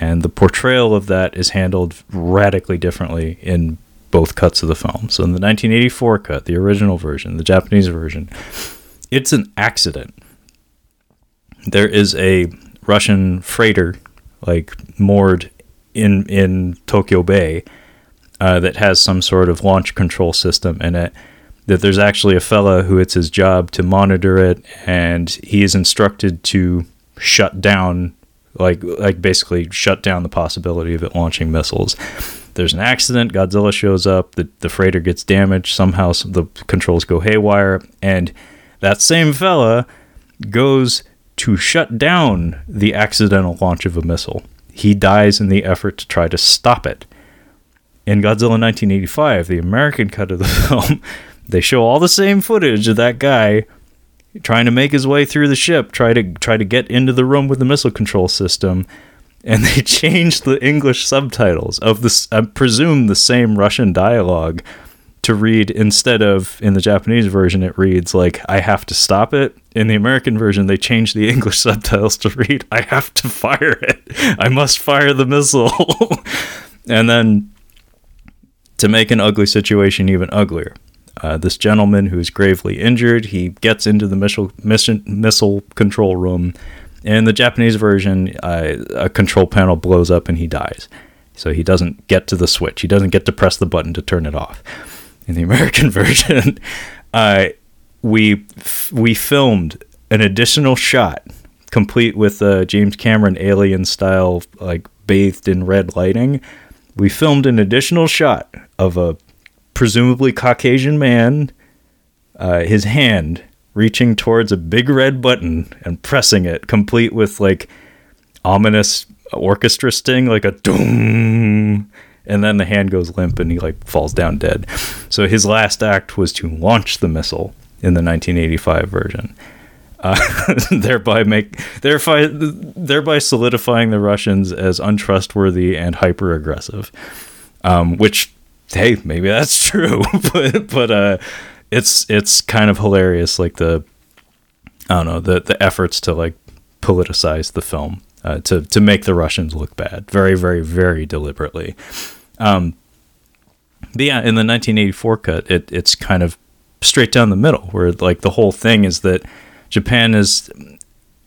Speaker 1: and the portrayal of that is handled radically differently in both cuts of the film. So in the 1984 cut, the original version, the Japanese version, it's an accident. There is a Russian freighter like moored in in Tokyo Bay uh, that has some sort of launch control system in it. That there's actually a fella who it's his job to monitor it, and he is instructed to shut down like like basically shut down the possibility of it launching missiles. There's an accident. Godzilla shows up. The the freighter gets damaged. Somehow the controls go haywire, and that same fella goes to shut down the accidental launch of a missile. He dies in the effort to try to stop it. In Godzilla 1985, the American cut of the film, they show all the same footage of that guy trying to make his way through the ship, try to try to get into the room with the missile control system, and they changed the English subtitles of this. I uh, presume the same Russian dialogue to read instead of in the Japanese version it reads like I have to stop it. In the American version they changed the English subtitles to read I have to fire it. I must fire the missile. and then to make an ugly situation even uglier. Uh, this gentleman who's gravely injured, he gets into the missile, mission, missile control room. In the Japanese version, uh, a control panel blows up and he dies. So he doesn't get to the switch. He doesn't get to press the button to turn it off. In the American version, uh, we f- we filmed an additional shot, complete with uh, James Cameron alien style, like bathed in red lighting. We filmed an additional shot of a presumably Caucasian man, uh, his hand reaching towards a big red button and pressing it, complete with like ominous orchestra sting, like a doom. And then the hand goes limp and he like falls down dead. So his last act was to launch the missile in the 1985 version. Uh, thereby make thereby thereby solidifying the Russians as untrustworthy and hyper aggressive, um, which hey, maybe that's true, but but uh, it's it's kind of hilarious, like the I don't know the the efforts to like politicize the film uh, to to make the Russians look bad, very very very deliberately. Um, but yeah, in the 1984 cut, it it's kind of straight down the middle, where like the whole thing is that Japan is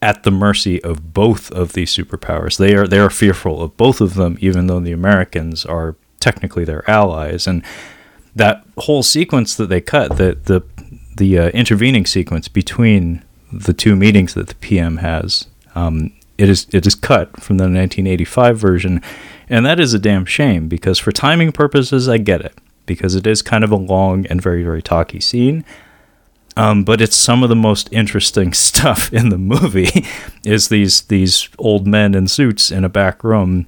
Speaker 1: at the mercy of both of these superpowers. They are they are fearful of both of them, even though the Americans are technically their allies. And that whole sequence that they cut, the the the uh, intervening sequence between the two meetings that the PM has, um, it is it is cut from the 1985 version, and that is a damn shame because for timing purposes, I get it because it is kind of a long and very very talky scene. Um, but it's some of the most interesting stuff in the movie is these these old men in suits in a back room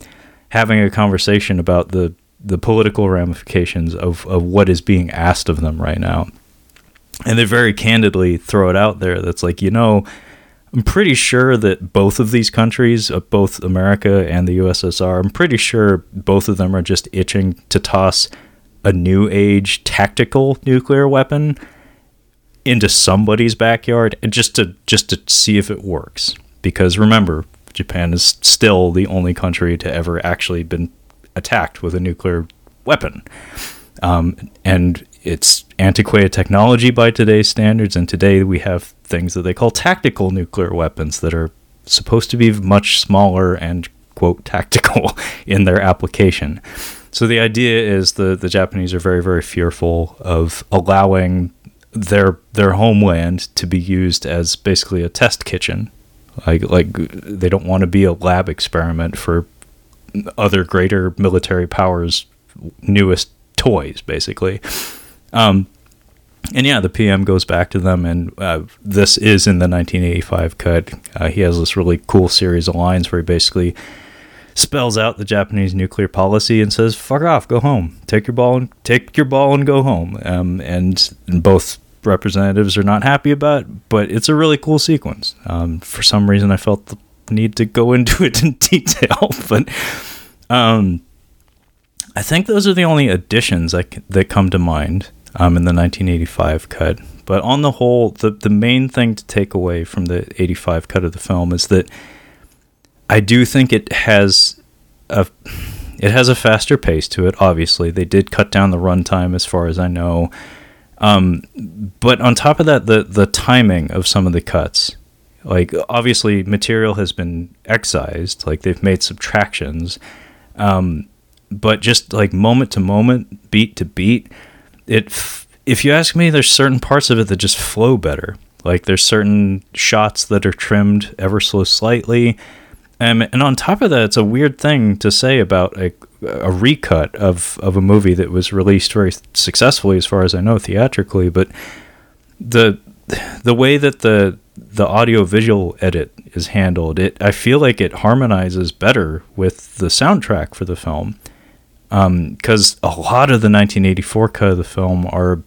Speaker 1: having a conversation about the the political ramifications of, of what is being asked of them right now. And they very candidly throw it out there that's like, you know, I'm pretty sure that both of these countries, uh, both America and the USSR, I'm pretty sure both of them are just itching to toss a new age tactical nuclear weapon into somebody's backyard just to just to see if it works. Because remember, Japan is still the only country to ever actually been attacked with a nuclear weapon. Um, and it's antiquated technology by today's standards, and today we have things that they call tactical nuclear weapons that are supposed to be much smaller and quote tactical in their application. So the idea is the the Japanese are very very fearful of allowing their their homeland to be used as basically a test kitchen. Like like they don't want to be a lab experiment for other greater military powers newest toys basically. Um, and yeah, the PM goes back to them, and uh, this is in the 1985 cut. Uh, he has this really cool series of lines where he basically spells out the Japanese nuclear policy and says, "Fuck off, go home. Take your ball and take your ball and go home." Um, and, both representatives are not happy about, but it's a really cool sequence. Um, for some reason, I felt the need to go into it in detail, but um, I think those are the only additions that that come to mind um, in the 1985 cut. But on the whole, the the main thing to take away from the 85 cut of the film is that I do think it has a it has a faster pace to it. Obviously, they did cut down the runtime, as far as I know. Um, but on top of that, the the timing of some of the cuts, like obviously, material has been excised. Like they've made subtractions, um, but just like moment to moment, beat to beat, it. F- if you ask me, there's certain parts of it that just flow better. Like there's certain shots that are trimmed ever so slightly um, and on top of that, it's a weird thing to say about a, a recut of, of a movie that was released very successfully, as far as I know, theatrically. But the the way that the the audio visual edit is handled, it I feel like it harmonizes better with the soundtrack for the film. Because um, a lot of the 1984 cut of the film are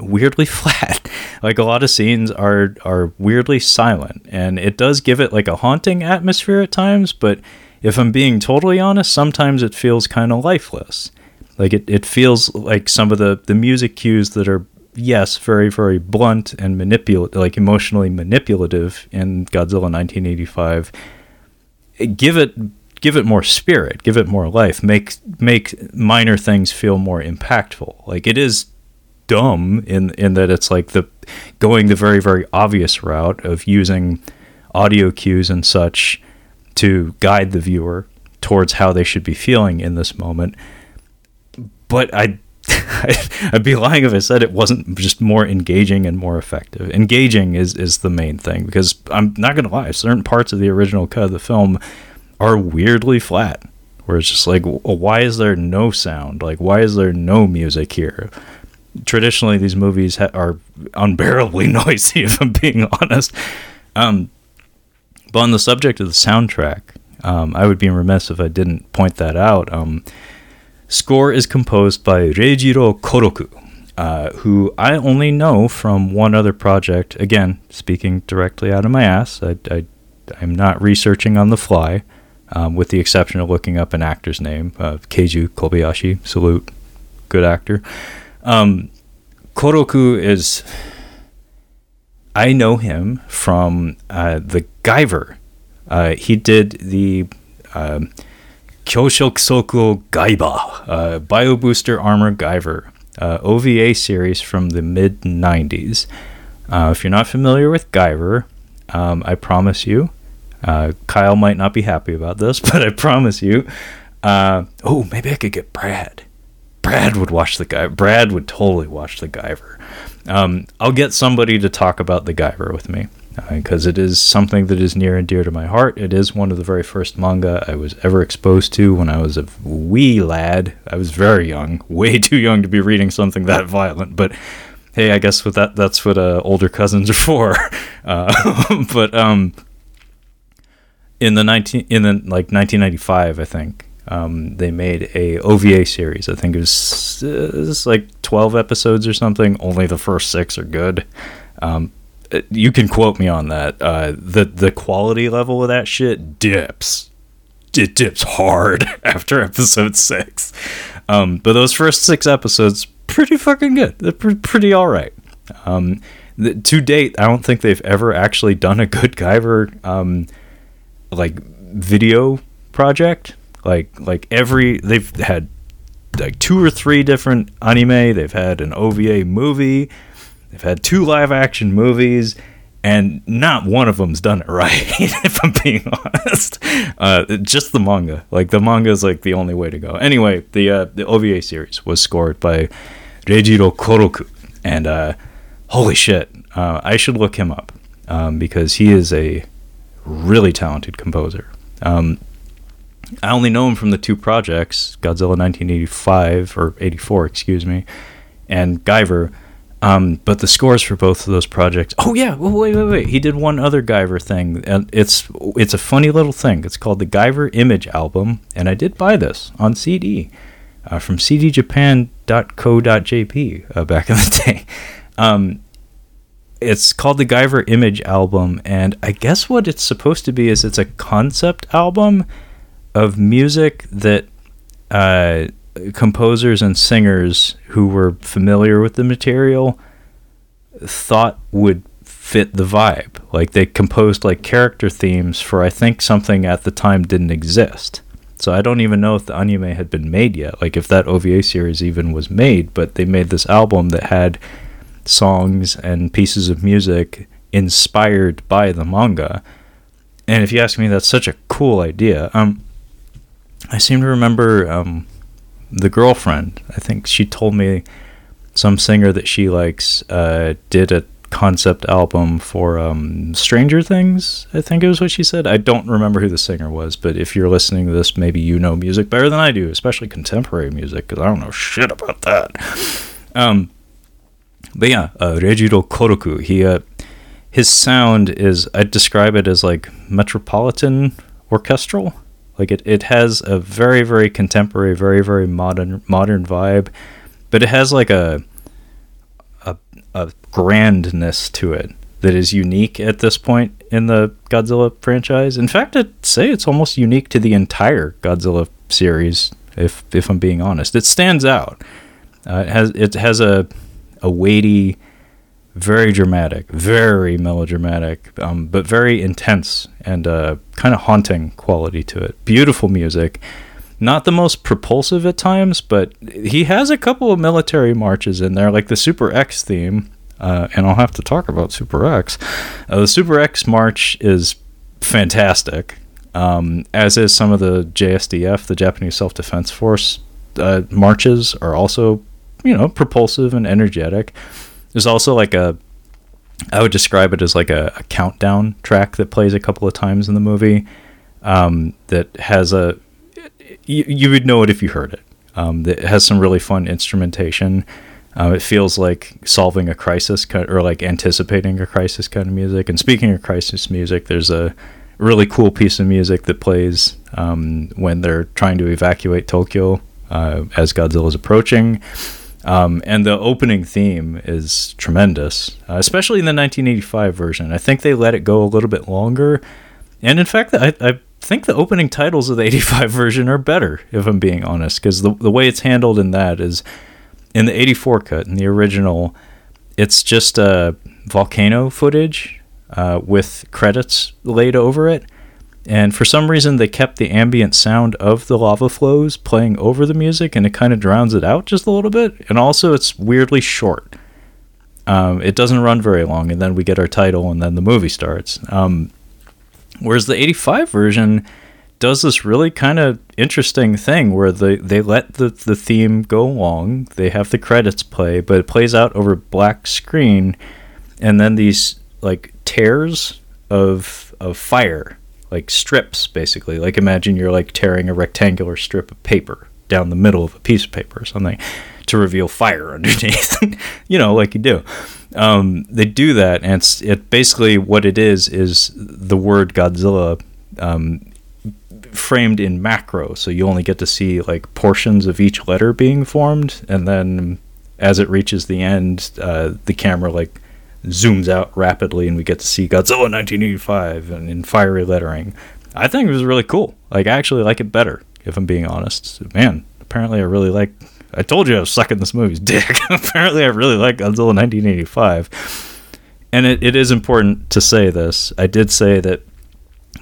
Speaker 1: weirdly flat. like a lot of scenes are are weirdly silent, and it does give it like a haunting atmosphere at times. But if I'm being totally honest, sometimes it feels kind of lifeless. Like it, it feels like some of the the music cues that are yes very very blunt and manipulative, like emotionally manipulative in Godzilla 1985. Give it give it more spirit, give it more life, make make minor things feel more impactful. Like it is dumb in in that it's like the going the very very obvious route of using audio cues and such to guide the viewer towards how they should be feeling in this moment. But I I'd be lying if I said it wasn't just more engaging and more effective. Engaging is is the main thing because I'm not gonna lie, certain parts of the original cut of the film are weirdly flat. Where it's just like, why is there no sound? Like, why is there no music here? traditionally these movies ha- are unbearably noisy if i'm being honest um, but on the subject of the soundtrack um, i would be remiss if i didn't point that out um, score is composed by reijiro koroku uh, who i only know from one other project again speaking directly out of my ass i, I, i'm not researching on the fly um, with the exception of looking up an actor's name uh, keiju kobayashi salute good actor um, Koroku is. I know him from uh, the Guyver. Uh, he did the um, Kyoshokusoku Gaiba, uh, Bio Booster Armor Guyver, uh, OVA series from the mid 90s. Uh, if you're not familiar with Guyver, um, I promise you, uh, Kyle might not be happy about this, but I promise you. Uh, oh, maybe I could get Brad. Brad would watch the guy. Brad would totally watch the Guyver. Um, I'll get somebody to talk about the Guyver with me because uh, it is something that is near and dear to my heart. It is one of the very first manga I was ever exposed to when I was a wee lad. I was very young, way too young to be reading something that violent. But hey, I guess with that, that's what uh, older cousins are for. Uh, but um, in the nineteen in the like 1995, I think um, they made a OVA series. I think it was, it was, like 12 episodes or something. Only the first six are good. Um, you can quote me on that. Uh, the the quality level of that shit dips. It dips hard after episode six. Um, but those first six episodes, pretty fucking good. They're pre- pretty all right. Um, to date, I don't think they've ever actually done a good Guyver um, like video project like like every they've had like two or three different anime. They've had an OVA movie. They've had two live action movies, and not one of them's done it right. if I'm being honest, uh, just the manga. Like the manga is like the only way to go. Anyway, the uh, the OVA series was scored by Reijiro Koroku, and uh, holy shit, uh, I should look him up um, because he is a really talented composer. Um, I only know him from the two projects, Godzilla 1985 or 84, excuse me, and Guyver. Um, but the scores for both of those projects. Oh yeah, wait, wait, wait. He did one other Guyver thing, and it's it's a funny little thing. It's called the Guyver Image Album, and I did buy this on CD uh, from CDJapan.co.jp uh, back in the day. Um, it's called the Guyver Image Album, and I guess what it's supposed to be is it's a concept album of music that uh, composers and singers who were familiar with the material thought would fit the vibe. Like they composed like character themes for I think something at the time didn't exist. So I don't even know if the anime had been made yet, like if that OVA series even was made, but they made this album that had songs and pieces of music inspired by the manga. And if you ask me, that's such a cool idea. Um, I seem to remember um, the girlfriend. I think she told me some singer that she likes uh, did a concept album for um, Stranger Things. I think it was what she said. I don't remember who the singer was, but if you're listening to this, maybe you know music better than I do, especially contemporary music, because I don't know shit about that. Um, but yeah, uh, Reijiro Koroku. He uh, his sound is I'd describe it as like metropolitan orchestral like it, it has a very very contemporary, very very modern modern vibe, but it has like a a, a grandness to it that is unique at this point in the Godzilla franchise. In fact, I'd say it's almost unique to the entire Godzilla series. If if I'm being honest, it stands out. Uh, it has it has a a weighty very dramatic, very melodramatic, um, but very intense and uh, kind of haunting quality to it. Beautiful music. Not the most propulsive at times, but he has a couple of military marches in there, like the Super X theme. Uh, and I'll have to talk about Super X. Uh, the Super X march is fantastic, um, as is some of the JSDF, the Japanese Self Defense Force uh, marches, are also, you know, propulsive and energetic. There's also like a I would describe it as like a, a countdown track that plays a couple of times in the movie um, that has a you, you, would know it if you heard it. Um, that has some really fun instrumentation. Uh, it feels like solving a crisis or like anticipating a crisis kind of music. And speaking of crisis music, there's a really cool piece of music that plays um, when they're trying to evacuate Tokyo uh, as Godzilla is approaching. Um, and the opening theme is tremendous, uh, especially in the 1985 version. I think they let it go a little bit longer. And in fact, I, I think the opening titles of the 85 version are better, if I'm being honest, because the, the way it's handled in that is in the 84 cut, in the original, it's just uh, volcano footage uh, with credits laid over it. And for some reason, they kept the ambient sound of the lava flows playing over the music, and it kind of drowns it out just a little bit. And also, it's weirdly short. Um, it doesn't run very long, and then we get our title, and then the movie starts. Um, whereas the 85 version does this really kind of interesting thing where they, they let the, the theme go long, they have the credits play, but it plays out over black screen, and then these like tears of of fire like strips basically. Like imagine you're like tearing a rectangular strip of paper down the middle of a piece of paper or something to reveal fire underneath. You know like you do. Um, they do that and it's it basically what it is is the word godzilla um, framed in macro. So you only get to see like portions of each letter being formed and then as it reaches the end uh, the camera like zooms out rapidly and we get to see Godzilla 1985 and in fiery lettering. I think it was really cool. Like I actually like it better, if I'm being honest. Man, apparently I really like. I told you I was sucking this movie's dick. apparently I really like Godzilla 1985. And it, it is important to say this. I did say that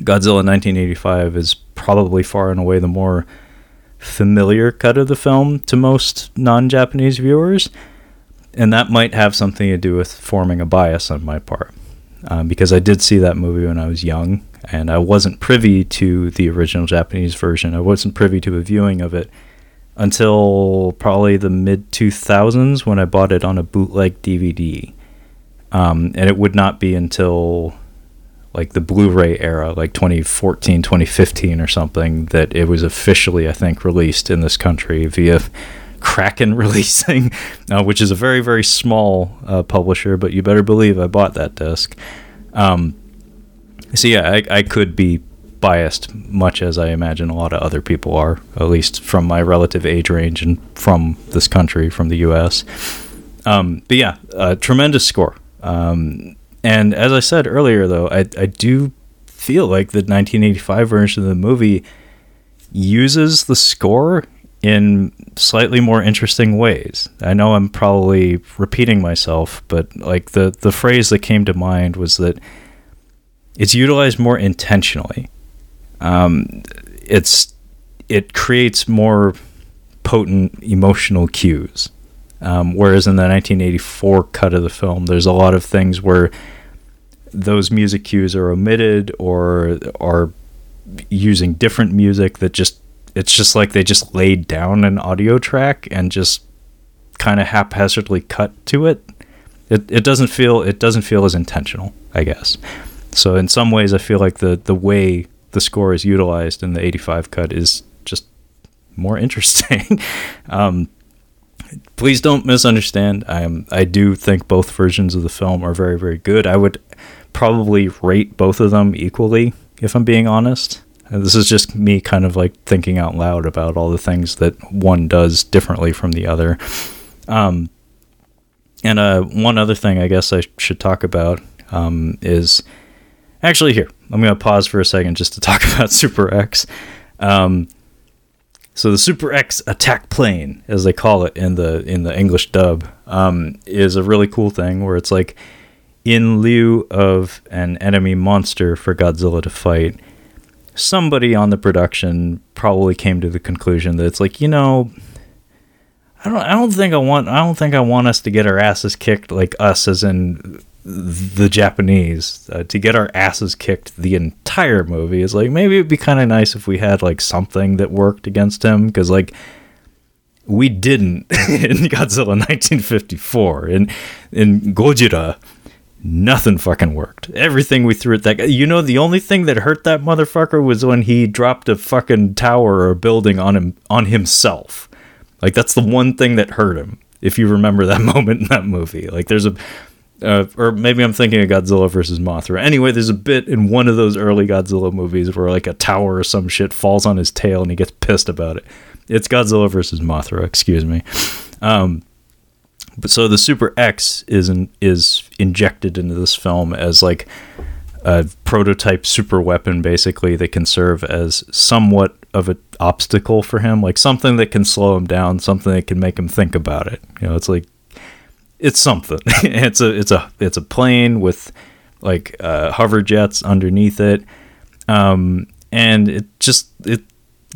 Speaker 1: Godzilla 1985 is probably far and away the more familiar cut of the film to most non-Japanese viewers, and that might have something to do with forming a bias on my part, um, because I did see that movie when I was young, and I wasn't privy to the original Japanese version. I wasn't privy to a viewing of it until probably the mid 2000s when I bought it on a bootleg DVD. Um, and it would not be until like the Blu-ray era, like 2014, 2015 or something, that it was officially, I think, released in this country via Kraken Releasing, uh, which is a very, very small uh, publisher, but you better believe I bought that disc. Um, so yeah, I, I could be biased, much as I imagine a lot of other people are, at least from my relative age range and from this country, from the U.S. Um, but yeah, tremendous score. Um, and as I said earlier, though, I, I do feel like the 1985 version of the movie uses the score in slightly more interesting ways. I know I'm probably repeating myself, but like the the phrase that came to mind was that it's utilized more intentionally. Um, it's it creates more potent emotional cues. Um, whereas in the 1984 cut of the film, there's a lot of things where those music cues are omitted or are using different music that just it's just like they just laid down an audio track and just kind of haphazardly cut to it. It it doesn't feel it doesn't feel as intentional, I guess. So in some ways, I feel like the the way the score is utilized in the 85 cut is just more interesting. um, please don't misunderstand. I am I do think both versions of the film are very very good. I would probably rate both of them equally if I'm being honest. This is just me kind of like thinking out loud about all the things that one does differently from the other. Um, and uh, one other thing I guess I should talk about um, is actually here. I'm going to pause for a second just to talk about Super X. Um, so the Super X attack plane, as they call it in the in the English dub, um, is a really cool thing where it's like in lieu of an enemy monster for Godzilla to fight, somebody on the production probably came to the conclusion that it's like you know. I don't. I don't think I want. I don't think I want us to get our asses kicked like us, as in the Japanese uh, to get our asses kicked the entire movie is like maybe it'd be kind of nice if we had like something that worked against him because like we didn't in Godzilla 1954 in in Gojira nothing fucking worked everything we threw at that guy you know the only thing that hurt that motherfucker was when he dropped a fucking tower or building on him on himself like that's the one thing that hurt him if you remember that moment in that movie like there's a uh, or maybe I'm thinking of Godzilla versus Mothra. Anyway, there's a bit in one of those early Godzilla movies where like a tower or some shit falls on his tail and he gets pissed about it. It's Godzilla versus Mothra, excuse me. Um, but so the Super X is in, is injected into this film as like a prototype super weapon, basically that can serve as somewhat of an obstacle for him, like something that can slow him down, something that can make him think about it. You know, it's like it's something. it's a it's a it's a plane with like uh, hover jets underneath it, um, and it just it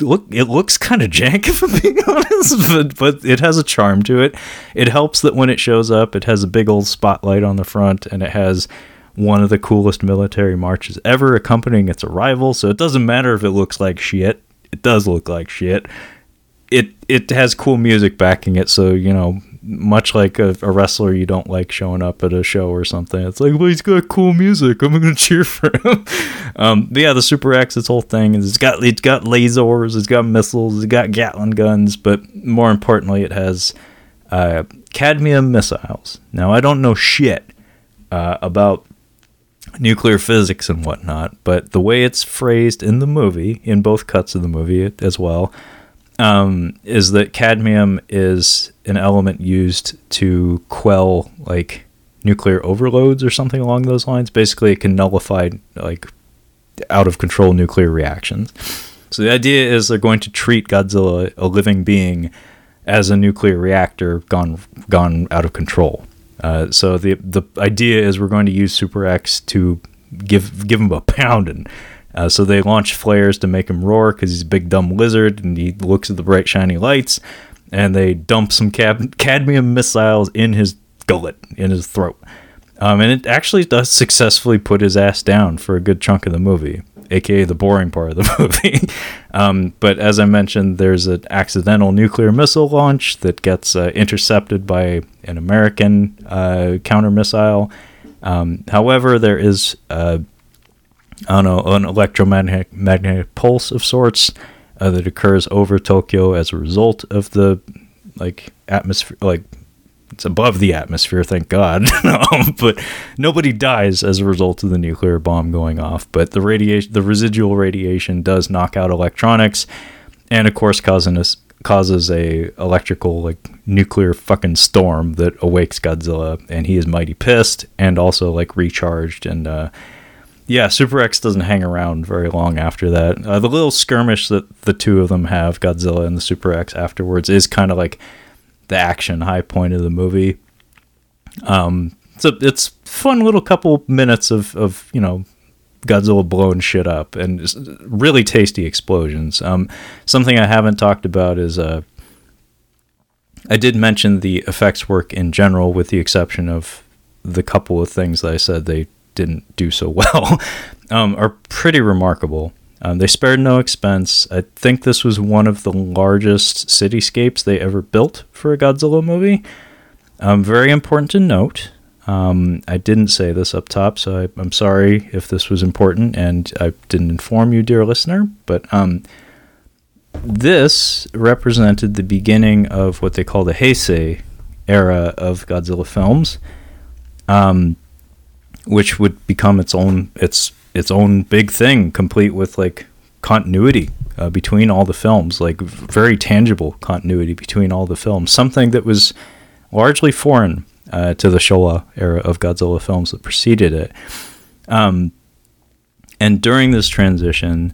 Speaker 1: look it looks kind of jank if I'm being honest, but but it has a charm to it. It helps that when it shows up, it has a big old spotlight on the front, and it has one of the coolest military marches ever accompanying its arrival. So it doesn't matter if it looks like shit. It does look like shit. It it has cool music backing it, so you know much like a, a, wrestler you don't like showing up at a show or something. It's like, well, he's got cool music. I'm gonna cheer for him. um, but yeah, the Super X, its whole thing it's got it's got lasers, it's got missiles, it's got Gatling guns, but more importantly, it has uh, cadmium missiles. Now, I don't know shit uh, about nuclear physics and whatnot, but the way it's phrased in the movie, in both cuts of the movie as well um, is that cadmium is an element used to quell like nuclear overloads or something along those lines. Basically, it can nullify like out of control nuclear reactions. So the idea is they're going to treat Godzilla, a living being, as a nuclear reactor gone gone out of control. Uh, so the the idea is we're going to use Super X to give give him a pounding Uh, so they launch flares to make him roar because he's a big dumb lizard and he looks at the bright shiny lights. And they dump some cad- cadmium missiles in his gullet, in his throat. Um, and it actually does successfully put his ass down for a good chunk of the movie, aka the boring part of the movie. um, but as I mentioned, there's an accidental nuclear missile launch that gets uh, intercepted by an American uh, counter missile. Um, however, there is uh, I don't know an electromagnetic magnetic pulse of sorts uh, that occurs over Tokyo as a result of the like atmosphere, like it's above the atmosphere, thank God. um, but nobody dies as a result of the nuclear bomb going off. But the radiation, the residual radiation, does knock out electronics, and of course, causing us causes a electrical like nuclear fucking storm that awakes Godzilla, and he is mighty pissed, and also like recharged and. uh yeah, Super X doesn't hang around very long after that. Uh, the little skirmish that the two of them have, Godzilla and the Super X, afterwards is kind of like the action high point of the movie. Um, so it's fun little couple minutes of of you know Godzilla blowing shit up and really tasty explosions. Um, something I haven't talked about is uh, I did mention the effects work in general, with the exception of the couple of things that I said they didn't do so well, um, are pretty remarkable. Um, they spared no expense. I think this was one of the largest cityscapes they ever built for a Godzilla movie. Um, very important to note. Um, I didn't say this up top, so I, am sorry if this was important and I didn't inform you, dear listener. But um, this represented the beginning of what they call the Heisei era of Godzilla films, um, which would become its own its its own big thing, complete with like continuity uh, between all the films, like very tangible continuity between all the films. Something that was largely foreign uh, to the Showa era of Godzilla films that preceded it. Um, and during this transition,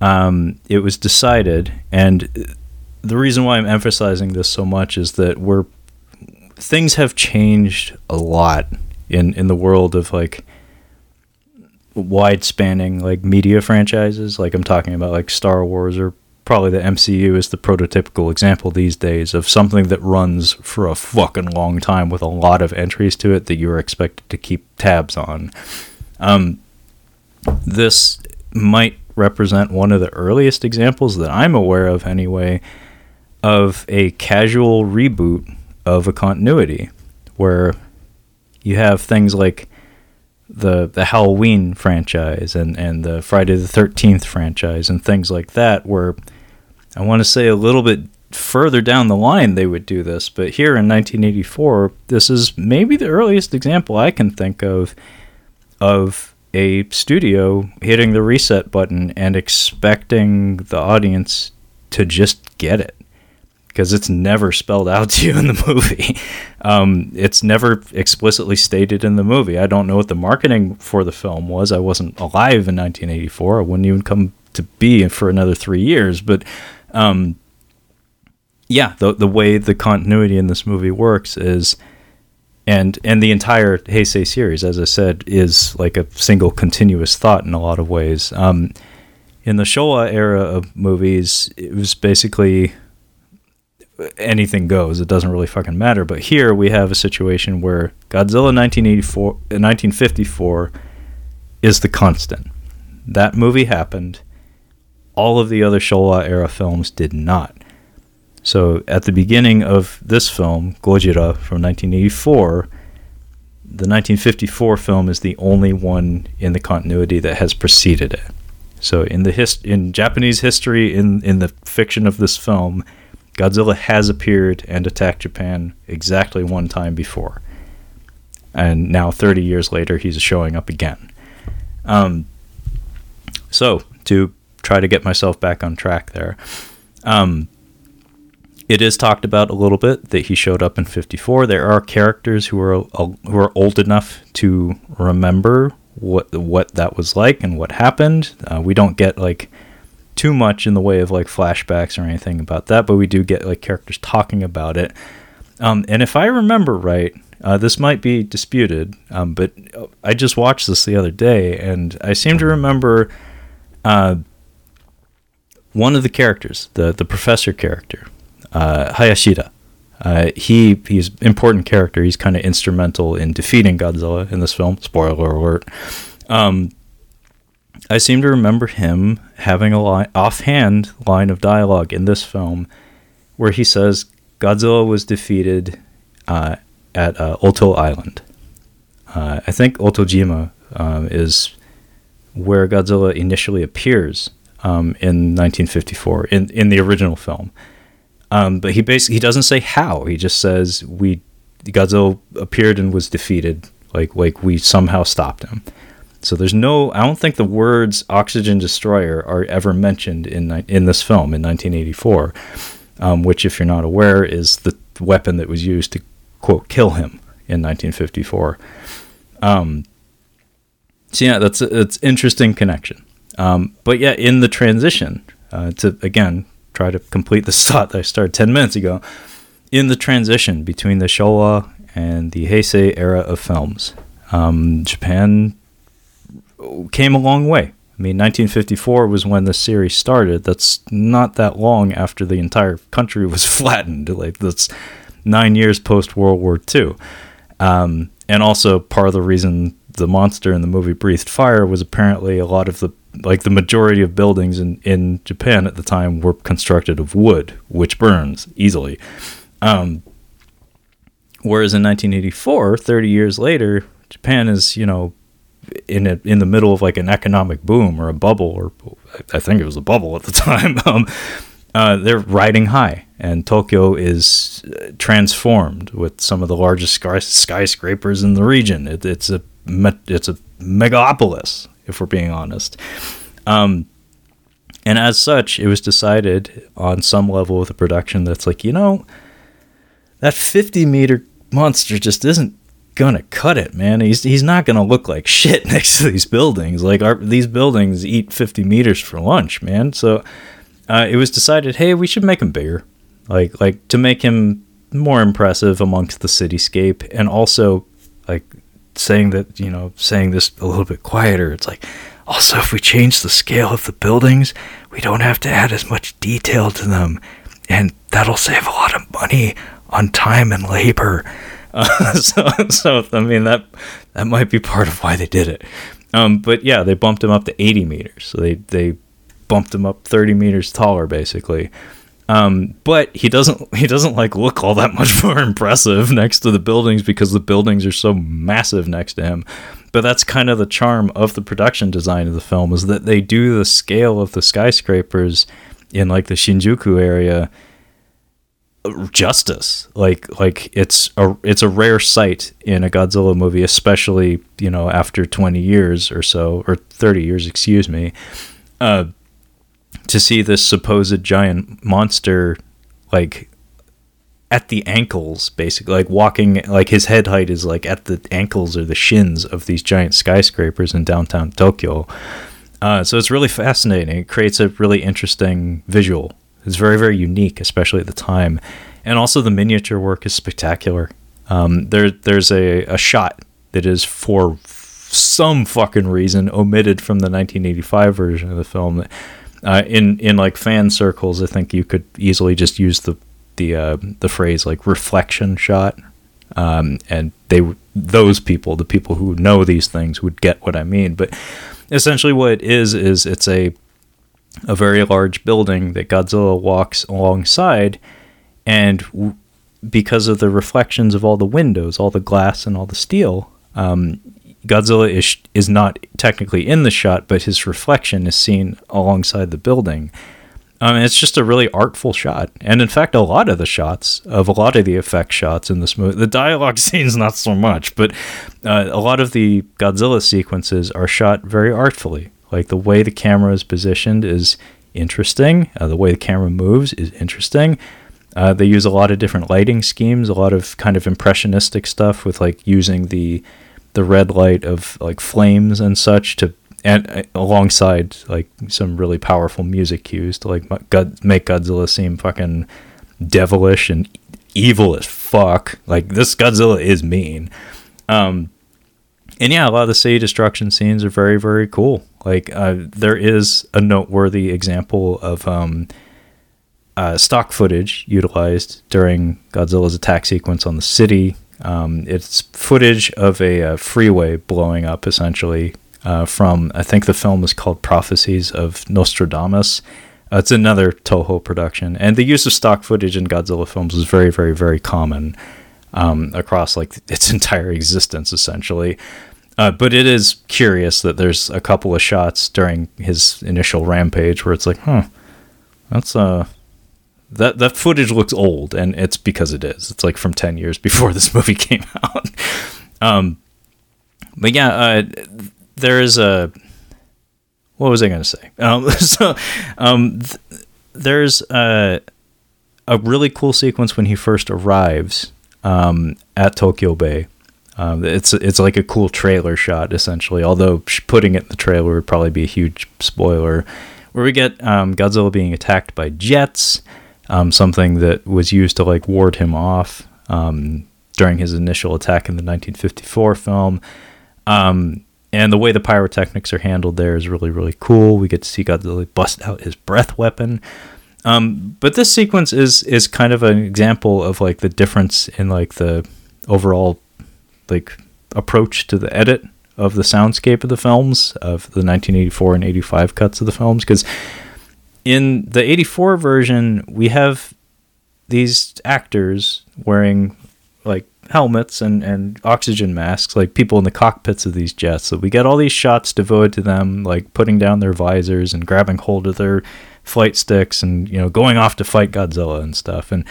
Speaker 1: um, it was decided, and the reason why I'm emphasizing this so much is that we're things have changed a lot in in the world of like wide spanning like media franchises. Like I'm talking about like Star Wars or probably the MCU is the prototypical example these days of something that runs for a fucking long time with a lot of entries to it that you're expected to keep tabs on. Um, this might represent one of the earliest examples that I'm aware of, anyway, of a casual reboot of a continuity where you have things like the the Halloween franchise and and the Friday the 13th franchise and things like that where I want to say a little bit further down the line they would do this but here in 1984 this is maybe the earliest example I can think of of a studio hitting the reset button and expecting the audience to just get it because it's never spelled out to you in the movie. Um, it's never explicitly stated in the movie. I don't know what the marketing for the film was. I wasn't alive in 1984. I wouldn't even come to be for another three years. But um, yeah, the the way the continuity in this movie works is. And and the entire Heisei series, as I said, is like a single continuous thought in a lot of ways. Um, in the Showa era of movies, it was basically anything goes. It doesn't really fucking matter. But here we have a situation where Godzilla 1984, 1954 uh, is the constant. That movie happened. All of the other Showa era films did not. So at the beginning of this film, Gojira from 1984, the 1954 film is the only one in the continuity that has preceded it. So in the hist- in Japanese history, in in the fiction of this film, Godzilla has appeared and attacked Japan exactly one time before. And now, 30 years later, he's showing up again. Um, so, to try to get myself back on track there, um, it is talked about a little bit that he showed up in 54. There are characters who are uh, who are old enough to remember what what that was like and what happened. Uh, we don't get like too much in the way of like flashbacks or anything about that, but we do get like characters talking about it. Um, and if I remember right, uh, this might be disputed, um, but I just watched this the other day, and I seem to remember Uh, one of the characters, the the professor character, uh, Hayashida, uh, he he's important character. He's kind of instrumental in defeating Godzilla in this film. Spoiler alert. Um, I seem to remember him having a offhand line of dialogue in this film where he says Godzilla was defeated uh, at uh, Odo Island. Uh, I think Odojima um, is where Godzilla initially appears um, in 1954 in, in the original film. Um, but he basically he doesn't say how. He just says we Godzilla appeared and was defeated. Like like we somehow stopped him. So there's no. I don't think the words "oxygen destroyer" are ever mentioned in in this film in 1984, um, which, if you're not aware, is the weapon that was used to quote kill him in 1954. Um, so yeah, that's it's interesting connection. Um, but yeah, in the transition uh, to again try to complete the thought that I started 10 minutes ago. In the transition between the Showa and the Heisei era of films, um, Japan came a long way. I mean, 1954 was when the series started. That's not that long after the entire country was flattened. Like, that's nine years post World War II. Um, and also, part of the reason the monster in the movie breathed fire was apparently a lot of the like the majority of buildings in, in Japan at the time were constructed of wood, which burns easily. Um, whereas in 1984, 30 years later, Japan is, you know, in a, in the middle of like an economic boom or a bubble, or I think it was a bubble at the time. um, uh, they're riding high, and Tokyo is uh, transformed with some of the largest sky- skyscrapers in the region. It, it's a it's a megapolis, if we're being honest. Um, and as such, it was decided on some level of the production that's like, you know, that 50 meter monster just isn't gonna cut it, man. He's he's not gonna look like shit next to these buildings. Like our, these buildings eat 50 meters for lunch, man. So uh, it was decided, hey, we should make him bigger, like like to make him more impressive amongst the cityscape, and also like saying that you know saying this a little bit quieter it's like also if we change the scale of the buildings we don't have to add as much detail to them and that'll save a lot of money on time and labor uh, so, so i mean that that might be part of why they did it. Um, but yeah they bumped him up to 80 meters. So they they bumped him up 30 meters taller basically. Um, but he doesn't he doesn't like look all that much more impressive next to the buildings because the buildings are so massive next to him. But that's kind of the charm of the production design of the film is that they do the scale of the skyscrapers in like the Shinjuku area justice. Like like it's a it's a rare sight in a Godzilla movie, especially you know after twenty years or so or thirty years, excuse me. Uh, to see this supposed giant monster like at the ankles basically like walking like his head height is like at the ankles or the shins of these giant skyscrapers in downtown tokyo uh, so it's really fascinating it creates a really interesting visual it's very very unique especially at the time. And also the miniature work is spectacular. Um, there, there's a, a shot that is for some fucking reason omitted from the 1985 version of the film. Uh, in in like fan circles, I think you could easily just use the the uh, the phrase like reflection shot, um, and they those people, the people who know these things, would get what I mean. But essentially, what it is is it's a a very large building that Godzilla walks alongside, and w- because of the reflections of all the windows, all the glass, and all the steel, um, Godzilla is is not technically in the shot, but his reflection is seen alongside the building. Um, it's just a really artful shot, and in fact, a lot of the shots of a lot of the effect shots in this movie, the dialogue scenes not so much, but uh, a lot of the Godzilla sequences are shot very artfully. Like the way the camera is positioned is interesting. Uh, the way the camera moves is interesting. Uh, they use a lot of different lighting schemes, a lot of kind of impressionistic stuff with like using the the red light of like flames and such to and uh, alongside like some really powerful music cues to like make Godzilla seem fucking devilish and evil as fuck. Like this Godzilla is mean. Um, and yeah, a lot of the city destruction scenes are very very cool. Like uh, there is a noteworthy example of um, uh, stock footage utilized during Godzilla's attack sequence on the city. Um, it's footage of a, a, freeway blowing up, essentially, uh, from I think the film is called Prophecies of Nostradamus. Uh, it's another Toho production, and the use of stock footage in Godzilla films is very, very, very common um, across like its entire existence, essentially. Uh, but it is curious that there's a couple of shots during his initial rampage where it's like, huh, that's uh that that footage looks old, and it's because it is. It's like from ten years before this movie came out. um, but yeah, uh, there is a. What was I going to say? Um, so, um, th- there's a, a really cool sequence when he first arrives um, at Tokyo Bay. Um, it's it's like a cool trailer shot essentially. Although putting it in the trailer would probably be a huge spoiler. Where we get um, Godzilla being attacked by jets, um, something that was used to like ward him off um, during his initial attack in the 1954 film. Um, and the way the pyrotechnics are handled there is really really cool. We get to see Godzilla bust out his breath weapon. Um, but this sequence is is kind of an example of like the difference in like the overall like approach to the edit of the soundscape of the films of the 1984 and 85 cuts of the films because in the 84 version we have these actors wearing like helmets and, and oxygen masks like people in the cockpits of these jets. So we get all these shots devoted to them like putting down their visors and grabbing hold of their flight sticks and you know going off to fight Godzilla and stuff. And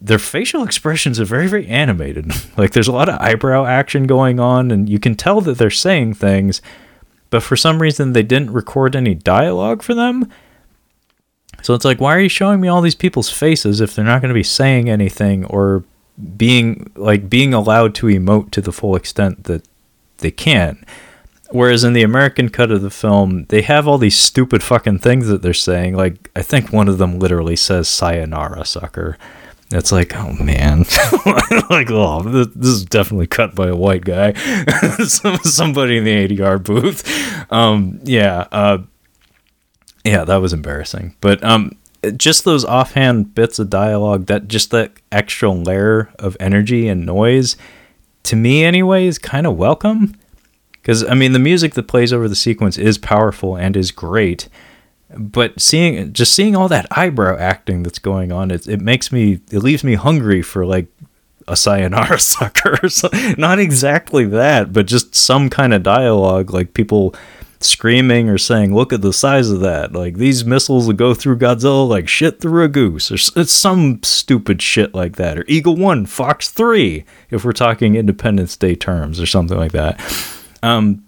Speaker 1: their facial expressions are very very animated like there's a lot of eyebrow action going on and you can tell that they're saying things but for some reason they didn't record any dialogue for them so it's like why are you showing me all these people's faces if they're not going to be saying anything or being like being allowed to emote to the full extent that they can Whereas in the American cut of the film, they have all these stupid fucking things that they're saying. Like, I think one of them literally says "Sayonara, sucker." It's like, oh man, like, oh, this, this, is definitely cut by a white guy, somebody in the ADR booth. Um, yeah, uh, yeah, that was embarrassing. But um, just those offhand bits of dialogue, that just that extra layer of energy and noise, to me anyway, is kind of welcome because I mean the music that plays over the sequence is powerful and is great, but seeing just seeing all that eyebrow acting that's going on, it it makes me it leaves me hungry for like a sayonara sucker. Or something Not exactly that, but just some kind of dialogue, like people screaming or saying, "Look at the size of that!" Like these missiles will go through Godzilla like shit through a goose, or some stupid shit like that, or Eagle One, Fox Three, if we're talking Independence Day terms, or something like that. Um,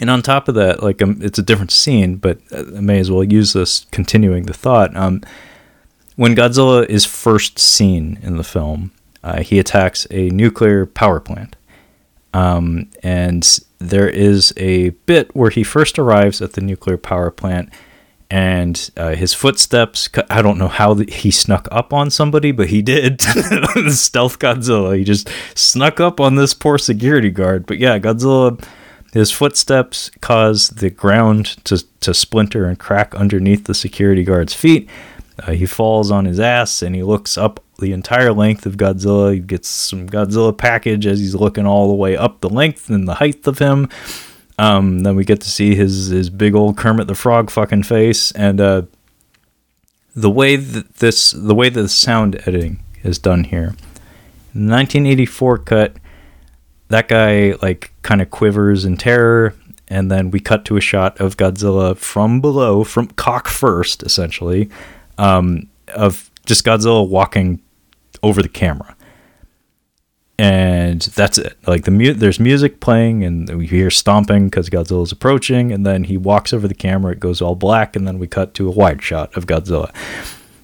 Speaker 1: and on top of that, like um, it's a different scene, but I may as well use this continuing the thought. Um, when Godzilla is first seen in the film, uh, he attacks a nuclear power plant. Um, and there is a bit where he first arrives at the nuclear power plant and uh, his footsteps i don't know how he snuck up on somebody but he did stealth godzilla he just snuck up on this poor security guard but yeah godzilla his footsteps cause the ground to, to splinter and crack underneath the security guard's feet. Uh, he falls on his ass and he looks up the entire length of godzilla. He gets some godzilla package as he's looking all the way up the length and the height of him. Um, then we get to see his his big old Kermit the Frog fucking face, and uh, the way that this the way that the sound editing is done here. In the 1984 cut, that guy like kind of quivers in terror, and then we cut to a shot of Godzilla from below, from cock first, essentially, um, of just Godzilla walking over the camera and that's it. Like the mu- there's music playing, and we hear stomping because Godzilla's approaching, and then he walks over the camera. It goes all black, and then we cut to a wide shot of Godzilla.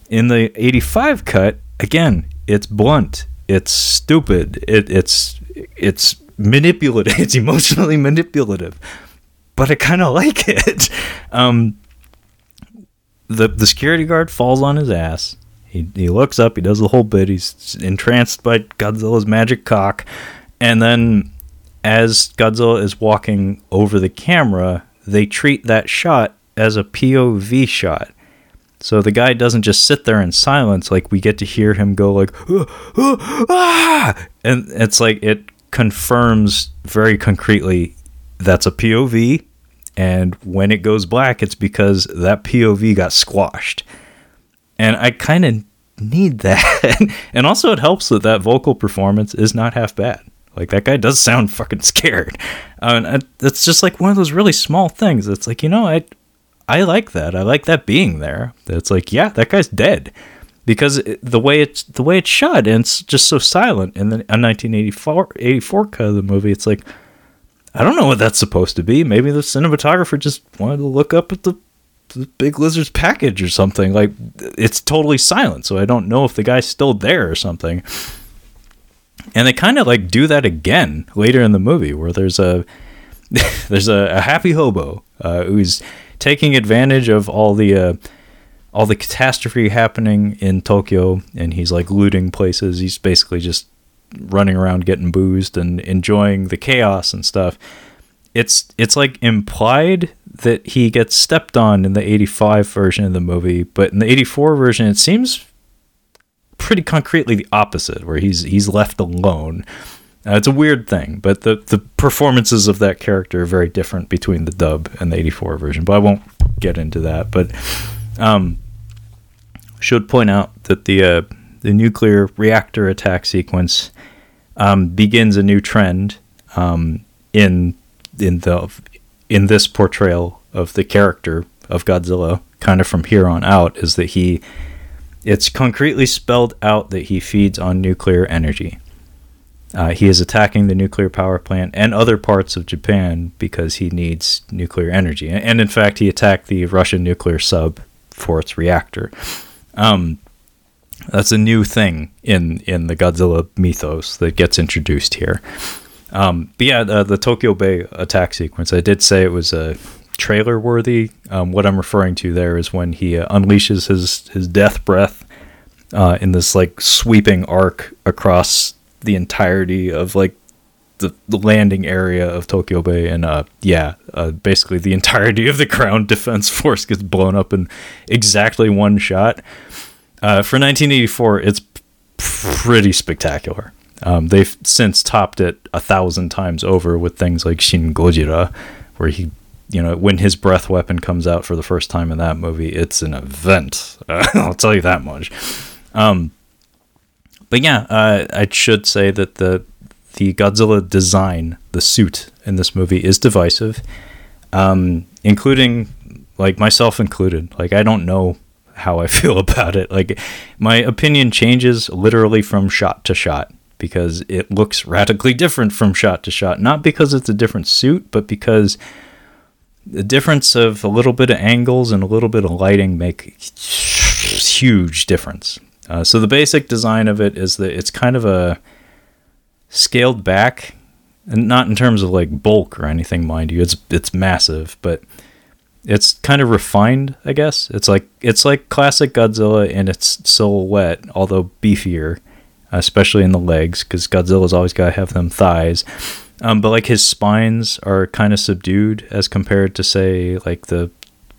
Speaker 1: In the '85 cut, again, it's blunt, it's stupid, it, it's it's manipulative, it's emotionally manipulative, but I kind of like it. Um, the the security guard falls on his ass he, he looks up, he does the whole bit, he's entranced by Godzilla's magic cock, and then as Godzilla is walking over the camera, they treat that shot as a POV shot. So the guy doesn't just sit there in silence. Like we get to hear him go like, ah, ah, ah, and it's like it confirms very concretely that's a POV. And when it goes black, it's because that POV got squashed. And I kind of need that. and also, it helps that that vocal performance is not half bad. Like that guy does sound fucking scared. Uh, and it's just like one of those really small things. It's like you know, I I like that. I like that being there. It's like yeah, that guy's dead because the way it's the way it's shot and it's just so silent. In the 1984 84 cut of the movie, it's like I don't know what that's supposed to be. Maybe the cinematographer just wanted to look up at the the big lizard's package or something. Like it's totally silent, so I don't know if the guy's still there or something. And they kind of like do that again later in the movie, where there's a there's a, a happy hobo uh, who's taking advantage of all the uh, all the catastrophe happening in Tokyo, and he's like looting places. He's basically just running around getting boozed and enjoying the chaos and stuff. It's it's like implied that he gets stepped on in the 85 version of the movie, but in the 84 version it seems pretty concretely the opposite where he's he's left alone. Uh, it's a weird thing, but the the performances of that character are very different between the dub and the 84 version, but I won't get into that, but um should point out that the uh, the nuclear reactor attack sequence um, begins a new trend um, in in the in this portrayal of the character of Godzilla, kind of from here on out, is that he it's concretely spelled out that he feeds on nuclear energy. Uh, he is attacking the nuclear power plant and other parts of Japan because he needs nuclear energy. And in fact, he attacked the Russian nuclear sub for its reactor. Um, that's a new thing in in the Godzilla mythos that gets introduced here. Um, but yeah, the, Tokyo Bay attack sequence. I did say it was a trailer worthy. Um, what I'm referring to there is when he uh, unleashes his his death breath uh, in this like sweeping arc across the entirety of like the, landing area of Tokyo Bay, and uh, yeah, uh, basically the entirety of the ground defense force gets blown up in exactly one shot. Uh, for 1984, it's pretty spectacular. Um, they've since topped it a thousand times over with things like Shin Gojira, where he, you know, when his breath weapon comes out for the first time in that movie, it's an event. I'll tell you that much. Um, but yeah, uh, I should say that the the Godzilla design, the suit in this movie, is divisive, um, including like myself included. Like I don't know how I feel about it. Like my opinion changes literally from shot to shot because it looks radically different from shot to shot. Not because it's a different suit, but because the difference of a little bit of angles and a little bit of lighting make huge difference. Uh, so the basic design of it is that it's kind of a scaled back, and not in terms of like bulk or anything, mind you. It's it's massive, but it's kind of refined, I guess. It's like it's like classic Godzilla in its silhouette, although beefier especially in the legs, because Godzilla's always got to have them thighs. Um, but like his spines are kind of subdued as compared to say like the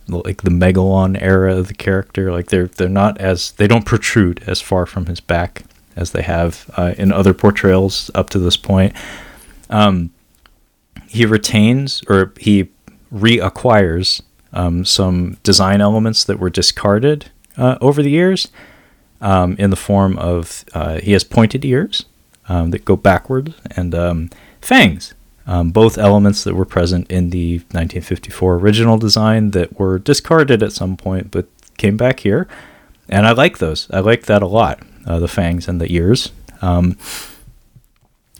Speaker 1: like the Megalon era of the character. Like they're they're not as they don't protrude as far from his back as they have uh, in other portrayals up to this point. Um, he retains or he reacquires um, some design elements that were discarded uh, over the years um, in the form of uh, he has pointed ears um, that go backwards and um, fangs, um, both elements that were present in the 1954 original design that were discarded at some point but came back here. And I like those. I like that a lot, uh, the fangs and the ears. Um,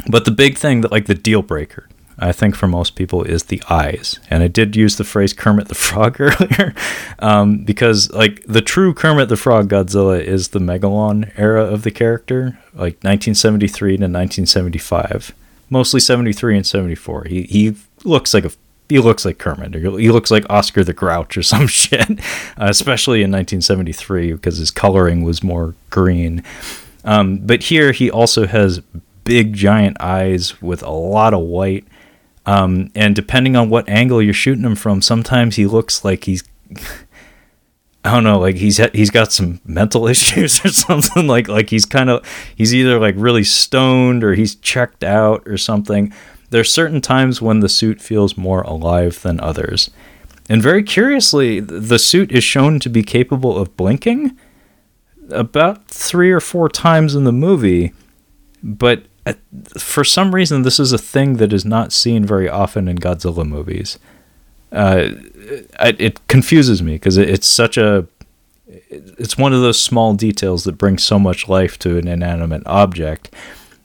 Speaker 1: but the big thing that, like, the deal breaker I think for most people is the eyes. And I did use the phrase Kermit the Frog earlier um, because, like, the true Kermit the Frog Godzilla is the Megalon era of the character, like 1973 to 1975, mostly 73 and 74. He he looks like a he looks like Kermit, or he looks like Oscar the Grouch or some shit, uh, especially in 1973 because his coloring was more green. Um, but here he also has big giant eyes with a lot of white Um, and depending on what angle you're shooting him from, sometimes he looks like he's I don't know, like he's he's got some mental issues or something. Like like he's kind of he's either like really stoned or he's checked out or something. There's certain times when the suit feels more alive than others. And very curiously, the suit is shown to be capable of blinking about three or four times in the movie, but uh, for some reason, this is a thing that is not seen very often in Godzilla movies. Uh, it confuses me because it's such a it's one of those small details that brings so much life to an inanimate object.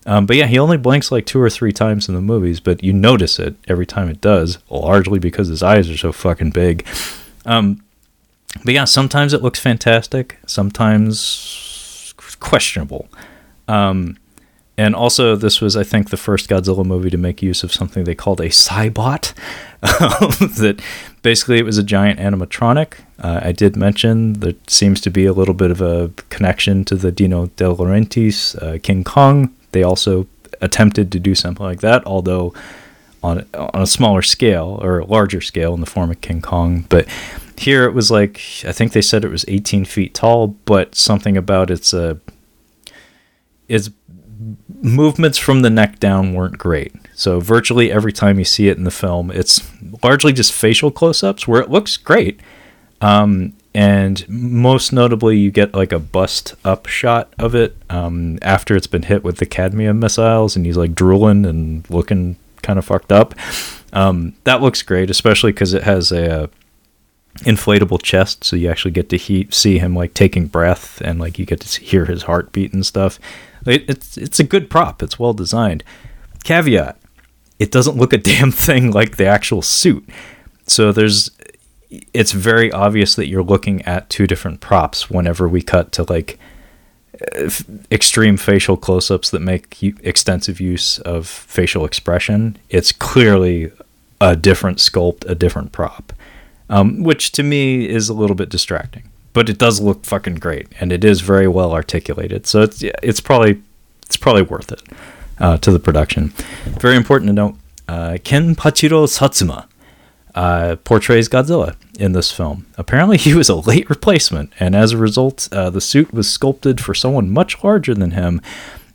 Speaker 1: Um, but yeah, he only blinks like two or three times in the movies, but you notice it every time it does, largely because his eyes are so fucking big. Um, but yeah, sometimes it looks fantastic, sometimes questionable. Um, and also, this was, I think, the first Godzilla movie to make use of something they called a Cybot. that basically it was a giant animatronic. Uh, I did mention there seems to be a little bit of a connection to the Dino De Laurentiis uh, King Kong. They also attempted to do something like that, although on on a smaller scale or larger scale in the form of King Kong. But here it was like I think they said it was 18 feet tall, but something about its uh, its movements from the neck down weren't great. So virtually every time you see it in the film, it's largely just facial close-ups where it looks great. Um, and most notably, you get like a bust up shot of it um, after it's been hit with the cadmium missiles, and he's like drooling and looking kind of fucked up. Um, that looks great, especially because it has a, uh, inflatable chest, so you actually get to he- see him like taking breath, and like you get to hear his heartbeat and stuff. It, it's it's a good prop. It's well designed. Caveat: It doesn't look a damn thing like the actual suit. So there's it's very obvious that you're looking at two different props whenever we cut to like extreme facial close-ups that make extensive use of facial expression. It's clearly a different sculpt, a different prop, um, which to me is a little bit distracting but it does look fucking great, and it is very well articulated. So it's it's probably it's probably worth it uh, to the production. Very important to note: uh, Kenpachiro Satsuma uh, portrays Godzilla in this film. Apparently, he was a late replacement, and as a result, uh, the suit was sculpted for someone much larger than him.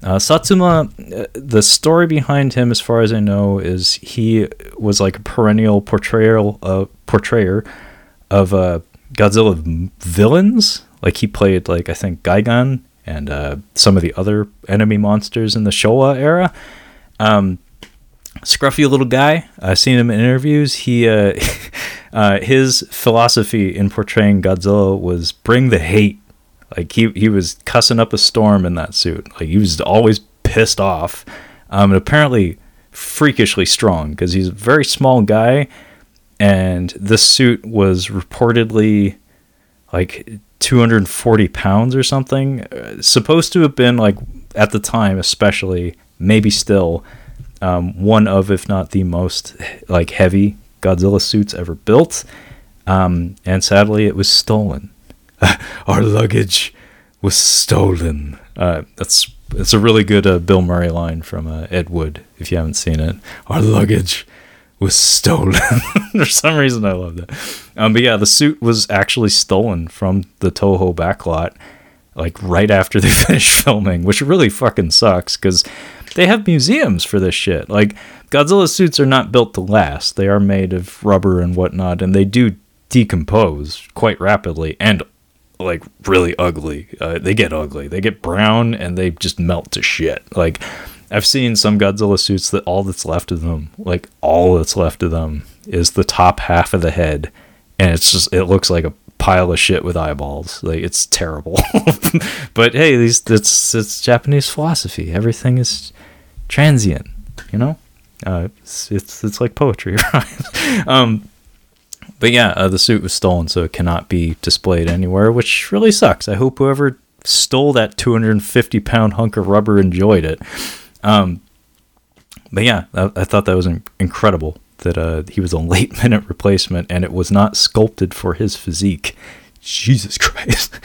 Speaker 1: Uh, Satsuma, uh, the story behind him, as far as I know, is he was like a perennial portrayal, uh, portrayer of uh, Godzilla villains. Like he played like I think Gigan and uh, some of the other enemy monsters in the Showa era. Um, scruffy little guy. I've seen him in interviews. He uh, uh, his philosophy in portraying Godzilla was bring the hate. Like he he was cussing up a storm in that suit. Like he was always pissed off. Um, and apparently freakishly strong because he's a very small guy and this suit was reportedly like 240 pounds or something. Uh, supposed to have been like at the time, especially maybe still um, one of, if not the most like heavy Godzilla suits ever built. Um, and sadly, it was stolen. Our luggage was stolen. Uh, that's it's a really good uh, Bill Murray line from uh, Ed Wood. If you haven't seen it, our luggage was stolen. For some reason, I love that. Um, but yeah, the suit was actually stolen from the Toho backlot, like right after they finished filming, which really fucking sucks because they have museums for this shit. Like Godzilla suits are not built to last; they are made of rubber and whatnot, and they do decompose quite rapidly and like really ugly. Uh, they get ugly. They get brown and they just melt to shit. Like I've seen some Godzilla suits that all that's left of them, like all that's left of them, is the top half of the head, and it's just it looks like a pile of shit with eyeballs. Like it's terrible. but hey, these it's it's Japanese philosophy. Everything is transient, you know. Uh, it's, it's it's like poetry, right? um, but yeah, uh, the suit was stolen, so it cannot be displayed anywhere, which really sucks. I hope whoever stole that 250 pound hunk of rubber enjoyed it. Um, but yeah, I, I, thought that was incredible that uh, he was a late minute replacement and it was not sculpted for his physique. Jesus Christ.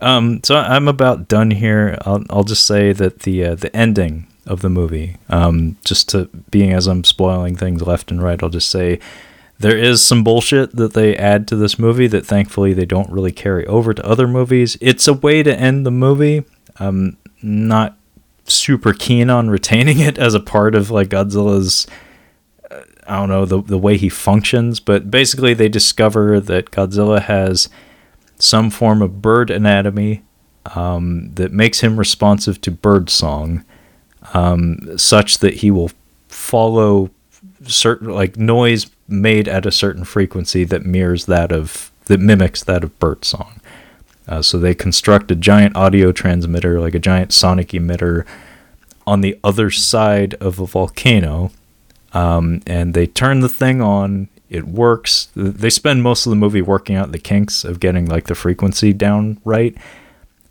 Speaker 1: Um, so I'm about done here. I'll, I'll just say that the uh, the ending of the movie. Um, just to being as I'm spoiling things left and right, I'll just say there is some bullshit that they add to this movie that thankfully they don't really carry over to other movies. It's a way to end the movie. I'm not super keen on retaining it as a part of like Godzilla's uh, I don't know the the way he functions, but basically they discover that Godzilla has some form of bird anatomy um, that makes him responsive to bird song, um, such that he will follow certain like noise made at a certain frequency that mirrors that of that mimics that of bird song. Uh, so they construct a giant audio transmitter, like a giant sonic emitter, on the other side of a volcano, um, and they turn the thing on. It works. They spend most of the movie working out the kinks of getting like the frequency down right,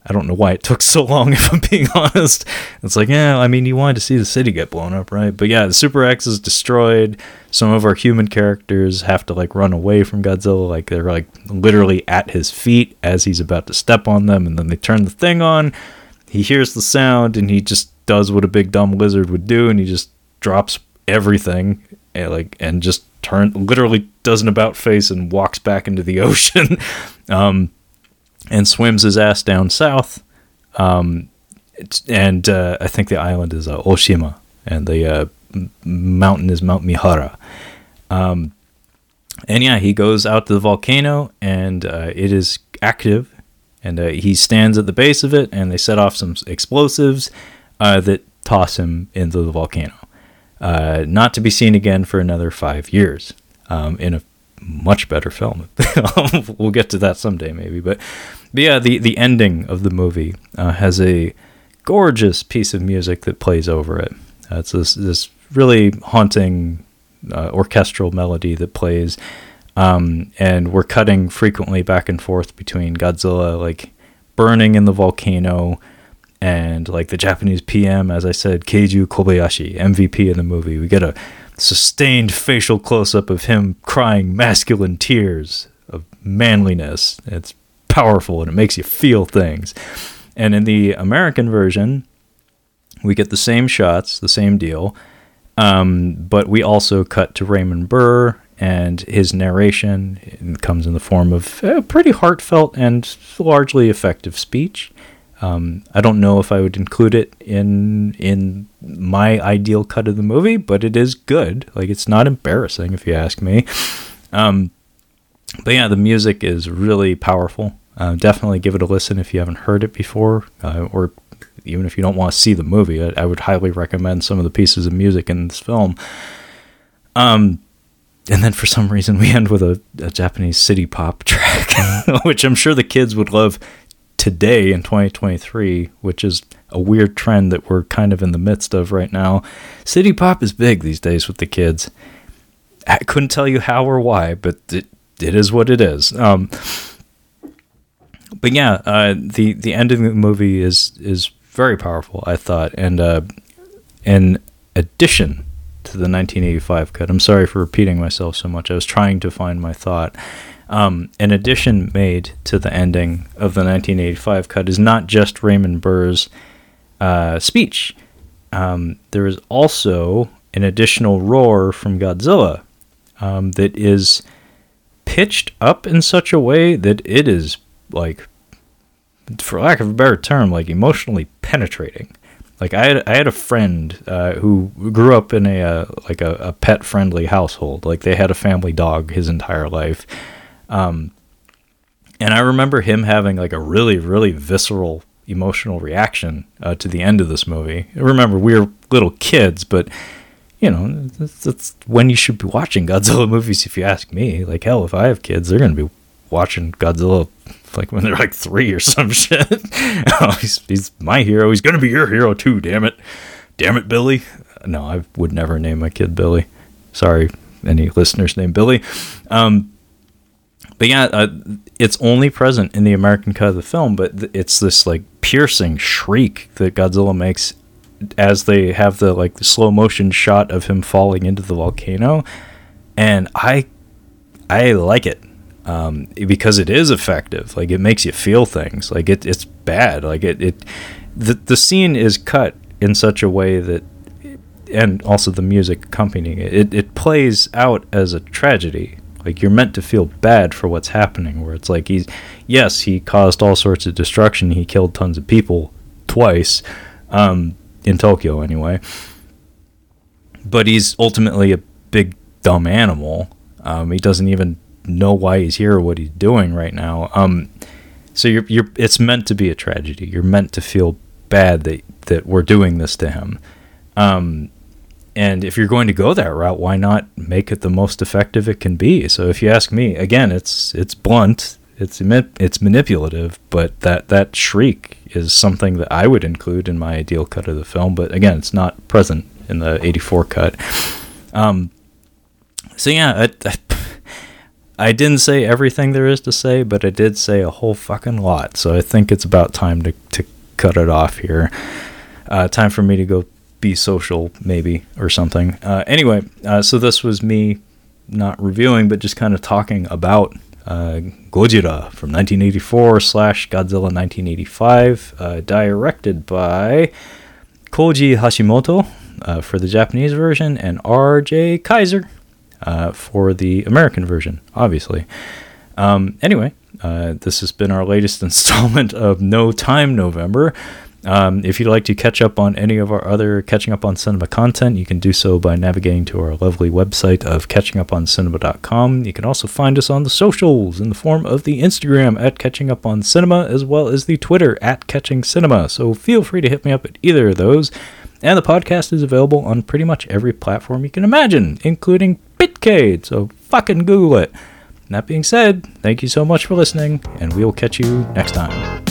Speaker 1: I don't know why it took so long, if I'm being honest. It's like, yeah, I mean, you wanted to see the city get blown up, right? But yeah, the Super X is destroyed. Some of our human characters have to like run away from Godzilla, like they're like literally at his feet as he's about to step on them, and then they turn the thing on. He hears the sound and he just does what a big dumb lizard would do, and he just drops everything, and eh, like and just turn literally does an about face and walks back into the ocean. um, and swims his ass down south. Um, and uh, I think the island is uh, Oshima, and the uh, mountain is Mount Mihara. Um, and yeah, he goes out to the volcano, and uh, it is active. And uh, he stands at the base of it, and they set off some explosives uh, that toss him into the volcano. not to be seen again for another five years um, in a much better film. we'll get to that someday, maybe. But, but yeah, the the ending of the movie uh, has a gorgeous piece of music that plays over it. Uh, it's this this really haunting uh, orchestral melody that plays, um, and we're cutting frequently back and forth between Godzilla like burning in the volcano and like the Japanese PM, as I said, Keiju Kobayashi, MVP in the movie. We get a sustained facial close up of him crying masculine tears of manliness. It's powerful and it makes you feel things. And in the American version, we get the same shots, the same deal, um, but we also cut to Raymond Burr and his narration it comes in the form of a pretty heartfelt and largely effective speech. Um, I don't know if I would include it in in my ideal cut of the movie, but it is good. Like it's not embarrassing if you ask me. Um, but yeah, the music is really powerful. Uh, definitely give it a listen if you haven't heard it before, uh, or even if you don't want to see the movie. I, I, would highly recommend some of the pieces of music in this film. Um, and then for some reason we end with a, a Japanese city pop track, which I'm sure the kids would love today in 2023, which is a weird trend that we're kind of in the midst of right now. City pop is big these days with the kids. I couldn't tell you how or why, but it, it is what it is. Um, but yeah, uh, the the ending of the movie is is very powerful, I thought, and uh, in addition to the 1985 cut, I'm sorry for repeating myself so much. I was trying to find my thought. Um, an addition made to the ending of the 1985 cut is not just Raymond Burr's uh, speech. Um, there is also an additional roar from Godzilla um, that is pitched up in such a way that it is like, for lack of a better term, like emotionally penetrating. Like I had, I had a friend uh, who grew up in a uh, like a, a pet friendly household. Like they had a family dog his entire life, um, and I remember him having like a really, really visceral emotional reaction uh, to the end of this movie. Remember, we were little kids, but you know, that's, that's, when you should be watching Godzilla movies. If you ask me, like hell, if I have kids, they're gonna be watching Godzilla like when they're like three or some shit. oh, he's, he's my hero. He's gonna be your hero too. Damn it, damn it, Billy. No, I would never name my kid Billy. Sorry, any listeners named Billy. Um, but yeah, uh, it's only present in the American cut of the film, but th- it's this like piercing shriek that Godzilla makes as they have the like the slow motion shot of him falling into the volcano, and I I like it um, because it is effective. Like it makes you feel things. Like it it's bad. Like it it the the scene is cut in such a way that and also the music accompanying it, it, it plays out as a tragedy. Like you're meant to feel bad for what's happening, where it's like he's, yes, he caused all sorts of destruction. He killed tons of people twice, um, in Tokyo anyway. But he's ultimately a big dumb animal. Um, he doesn't even know why he's here or what he's doing right now. Um, so you're, you're, it's meant to be a tragedy. You're meant to feel bad that that we're doing this to him. Um, and if you're going to go that route, why not make it the most effective it can be? So if you ask me, again, it's it's blunt, it's it's manipulative, but that that shriek is something that I would include in my ideal cut of the film. But again, it's not present in the '84 cut. Um, so yeah, I, I, I didn't say everything there is to say, but I did say a whole fucking lot. So I think it's about time to to cut it off here. Uh, time for me to go be social, maybe, or something. Uh, anyway, uh, so this was me not reviewing, but just kind of talking about uh, Gojira from 1984 slash Godzilla 1985, uh, directed by Koji Hashimoto uh, for the Japanese version and R.J. Kizer uh, for the American version, obviously. Um, anyway, this has been our latest installment of No Theme November. Um, if you'd like to catch up on any of our other Catching Up on Cinema content, you can do so by navigating to our lovely website of catchinguponcinema.com. You can also find us on the socials in the form of the Instagram at Catching Up on Cinema, as well as the Twitter at Catching Cinema. So feel free to hit me up at either of those. And the podcast is available on pretty much every platform you can imagine, including Bitcade. So fucking Google it. that being said, thank you so much for listening, and we will catch you next time.